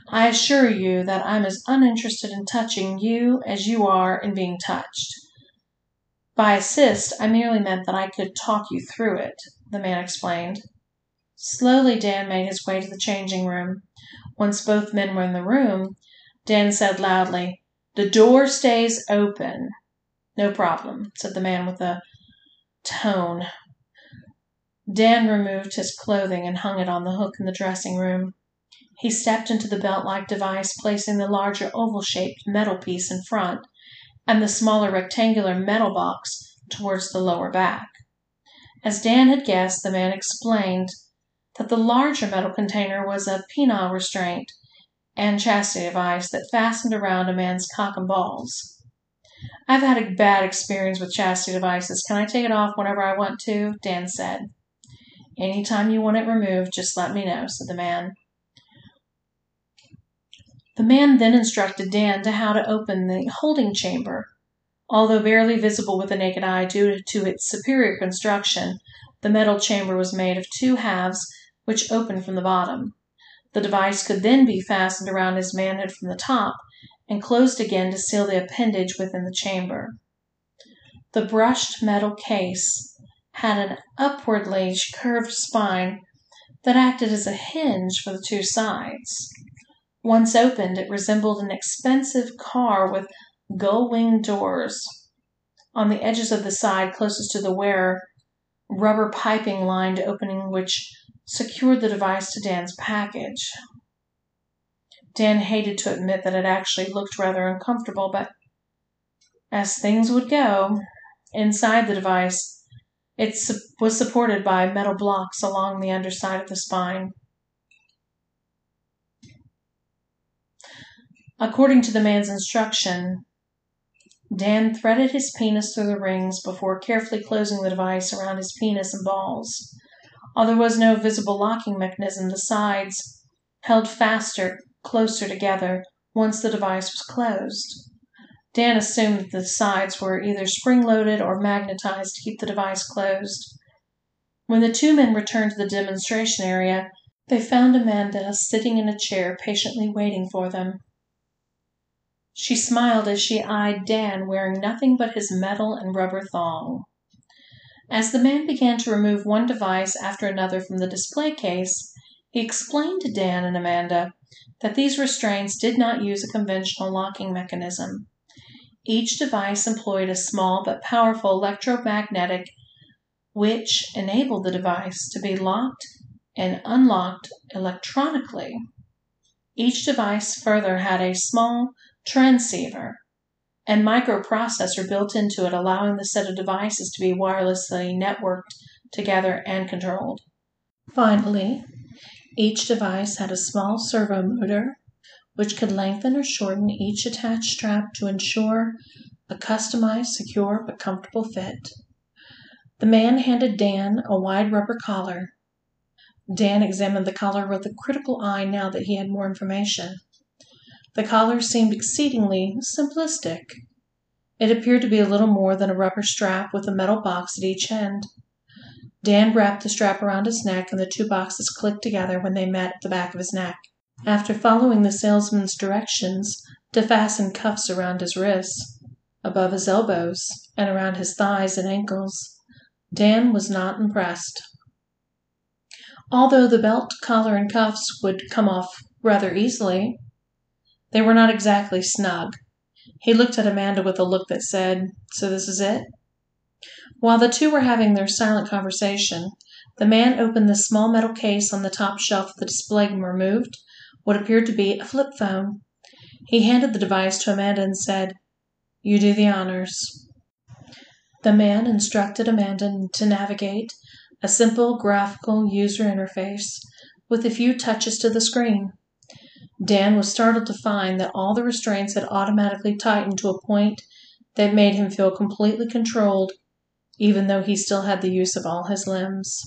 I assure you that I'm as uninterested in touching you as you are in being touched. By assist, I merely meant that I could talk you through it, the man explained. Slowly, Dan made his way to the changing room. Once both men were in the room, Dan said loudly, The door stays open. No problem, said the man with a tone. Dan removed his clothing and hung it on the hook in the dressing room. He stepped into the belt like device, placing the larger oval shaped metal piece in front and the smaller rectangular metal box towards the lower back. As Dan had guessed, the man explained that the larger metal container was a penile restraint and chastity device that fastened around a man's cock and balls. I've had a bad experience with chastity devices. Can I take it off whenever I want to? Dan said. Anytime you want it removed, just let me know, said the man. The man then instructed Dan to how to open the holding chamber. Although barely visible with the naked eye due to its superior construction, the metal chamber was made of two halves which opened from the bottom. The device could then be fastened around his manhood from the top and closed again to seal the appendage within the chamber. The brushed metal case had an upwardly curved spine that acted as a hinge for the two sides. Once opened, it resembled an expensive car with gull wing doors. On the edges of the side closest to the wearer, rubber piping lined opening which secured the device to Dan's package. Dan hated to admit that it actually looked rather uncomfortable, but as things would go, inside the device, it was supported by metal blocks along the underside of the spine. According to the man's instruction, Dan threaded his penis through the rings before carefully closing the device around his penis and balls. Although there was no visible locking mechanism, the sides held faster closer together once the device was closed. Dan assumed that the sides were either spring loaded or magnetized to keep the device closed. When the two men returned to the demonstration area, they found Amanda sitting in a chair patiently waiting for them. She smiled as she eyed Dan wearing nothing but his metal and rubber thong. As the man began to remove one device after another from the display case, he explained to Dan and Amanda that these restraints did not use a conventional locking mechanism. Each device employed a small but powerful electromagnetic which enabled the device to be locked and unlocked electronically. Each device further had a small transceiver and microprocessor built into it, allowing the set of devices to be wirelessly networked together and controlled. Finally, each device had a small servo motor which could lengthen or shorten each attached strap to ensure a customized, secure, but comfortable fit. The man handed Dan a wide rubber collar. Dan examined the collar with a critical eye now that he had more information. The collar seemed exceedingly simplistic. It appeared to be a little more than a rubber strap with a metal box at each end. Dan wrapped the strap around his neck and the two boxes clicked together when they met at the back of his neck. After following the salesman's directions to fasten cuffs around his wrists, above his elbows and around his thighs and ankles. Dan was not impressed. Although the belt, collar, and cuffs would come off rather easily, they were not exactly snug. He looked at Amanda with a look that said, So this is it? While the two were having their silent conversation, the man opened the small metal case on the top shelf of the display and removed what appeared to be a flip phone. He handed the device to Amanda and said, You do the honors. The man instructed Amanda to navigate a simple graphical user interface with a few touches to the screen. Dan was startled to find that all the restraints had automatically tightened to a point that made him feel completely controlled, even though he still had the use of all his limbs.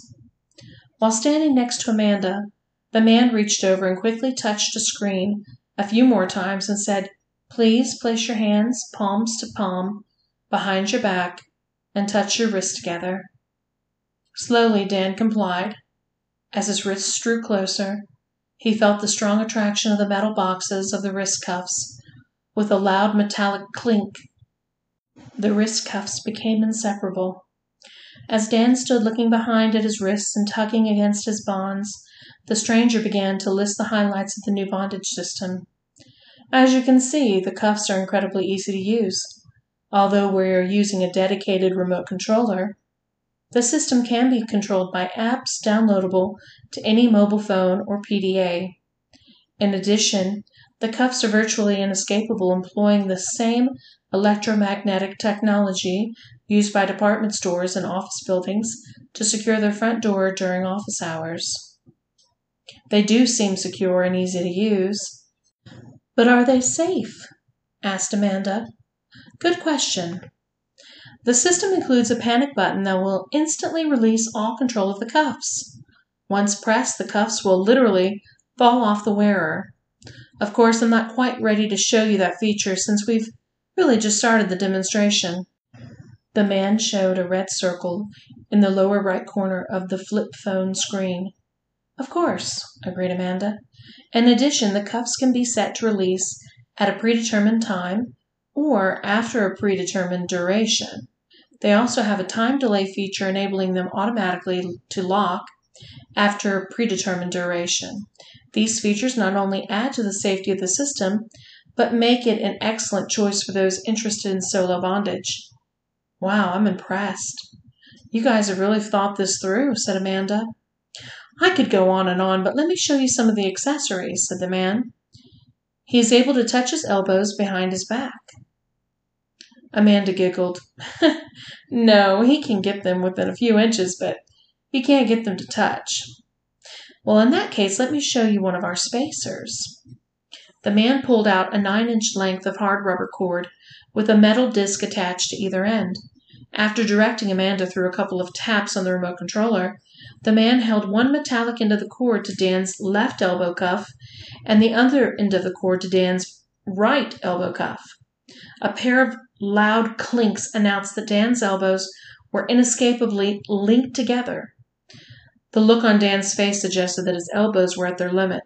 While standing next to Amanda, the man reached over and quickly touched a screen a few more times and said, Please place your hands palms to palm behind your back and touch your wrists together. Slowly, Dan complied. As his wrists drew closer, he felt the strong attraction of the metal boxes of the wrist cuffs. With a loud metallic clink, the wrist cuffs became inseparable. As Dan stood looking behind at his wrists and tugging against his bonds, the stranger began to list the highlights of the new bondage system. As you can see, the cuffs are incredibly easy to use. Although we're using a dedicated remote controller, the system can be controlled by apps downloadable to any mobile phone or PDA. In addition, the cuffs are virtually inescapable, employing the same electromagnetic technology used by department stores and office buildings to secure their front door during office hours. They do seem secure and easy to use. But are they safe? asked Amanda. Good question. The system includes a panic button that will instantly release all control of the cuffs. Once pressed, the cuffs will literally fall off the wearer. Of course, I'm not quite ready to show you that feature since we've really just started the demonstration. The man showed a red circle in the lower right corner of the flip phone screen. Of course, agreed Amanda. In addition, the cuffs can be set to release at a predetermined time or after a predetermined duration. They also have a time delay feature enabling them automatically to lock after a predetermined duration. These features not only add to the safety of the system, but make it an excellent choice for those interested in solo bondage. Wow, I'm impressed. You guys have really thought this through, said Amanda. I could go on and on, but let me show you some of the accessories, said the man. He is able to touch his elbows behind his back. Amanda giggled. no, he can get them within a few inches, but he can't get them to touch. Well, in that case, let me show you one of our spacers. The man pulled out a nine inch length of hard rubber cord with a metal disc attached to either end. After directing Amanda through a couple of taps on the remote controller, the man held one metallic end of the cord to Dan's left elbow cuff and the other end of the cord to Dan's right elbow cuff. A pair of loud clinks announced that Dan's elbows were inescapably linked together. The look on Dan's face suggested that his elbows were at their limit.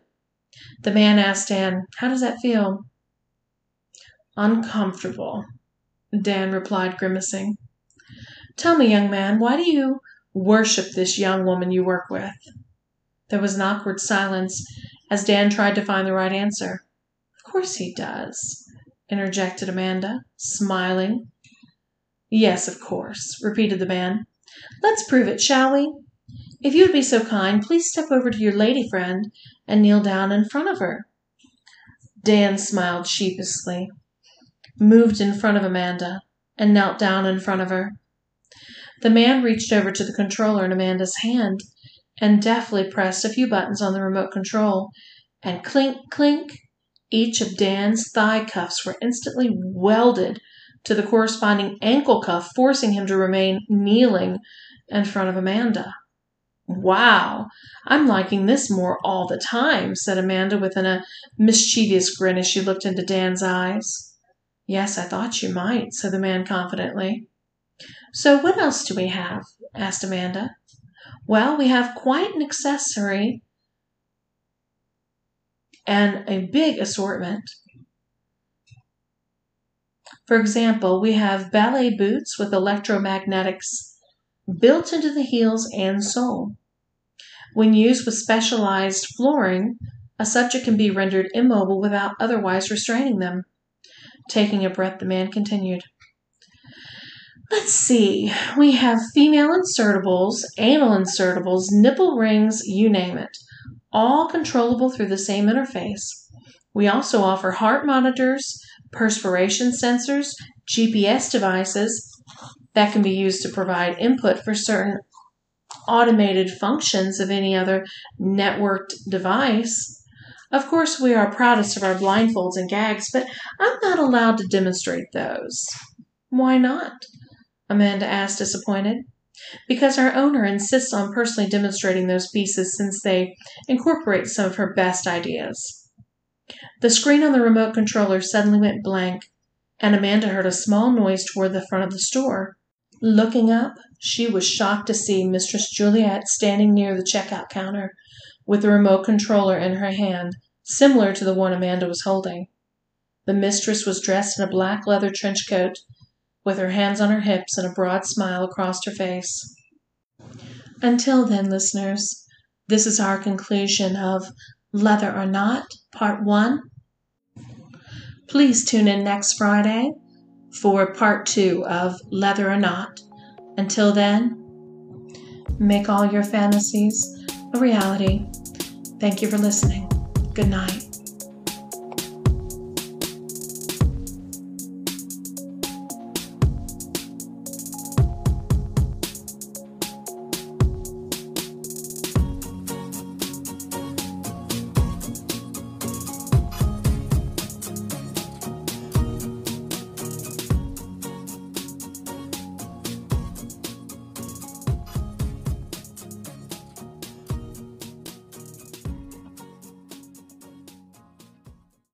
The man asked Dan, How does that feel? Uncomfortable, Dan replied, grimacing. Tell me, young man, why do you worship this young woman you work with? There was an awkward silence as Dan tried to find the right answer. Of course he does, interjected Amanda, smiling. Yes, of course, repeated the man. Let's prove it, shall we? If you would be so kind, please step over to your lady friend and kneel down in front of her. Dan smiled sheepishly, moved in front of Amanda, and knelt down in front of her. The man reached over to the controller in Amanda's hand and deftly pressed a few buttons on the remote control, and clink, clink, each of Dan's thigh cuffs were instantly welded to the corresponding ankle cuff, forcing him to remain kneeling in front of Amanda. Wow, I'm liking this more all the time, said Amanda with a uh, mischievous grin as she looked into Dan's eyes. Yes, I thought you might, said the man confidently. So, what else do we have? asked Amanda. Well, we have quite an accessory and a big assortment. For example, we have ballet boots with electromagnetics built into the heels and sole. When used with specialized flooring, a subject can be rendered immobile without otherwise restraining them. Taking a breath, the man continued. Let's see, we have female insertables, anal insertables, nipple rings, you name it, all controllable through the same interface. We also offer heart monitors, perspiration sensors, GPS devices that can be used to provide input for certain automated functions of any other networked device. Of course, we are proudest of our blindfolds and gags, but I'm not allowed to demonstrate those. Why not? Amanda asked, disappointed. Because our owner insists on personally demonstrating those pieces since they incorporate some of her best ideas. The screen on the remote controller suddenly went blank, and Amanda heard a small noise toward the front of the store. Looking up, she was shocked to see Mistress Juliet standing near the checkout counter with the remote controller in her hand, similar to the one Amanda was holding. The mistress was dressed in a black leather trench coat, with her hands on her hips and a broad smile across her face. Until then, listeners, this is our conclusion of Leather or Not, Part 1. Please tune in next Friday for Part 2 of Leather or Not. Until then, make all your fantasies a reality. Thank you for listening. Good night.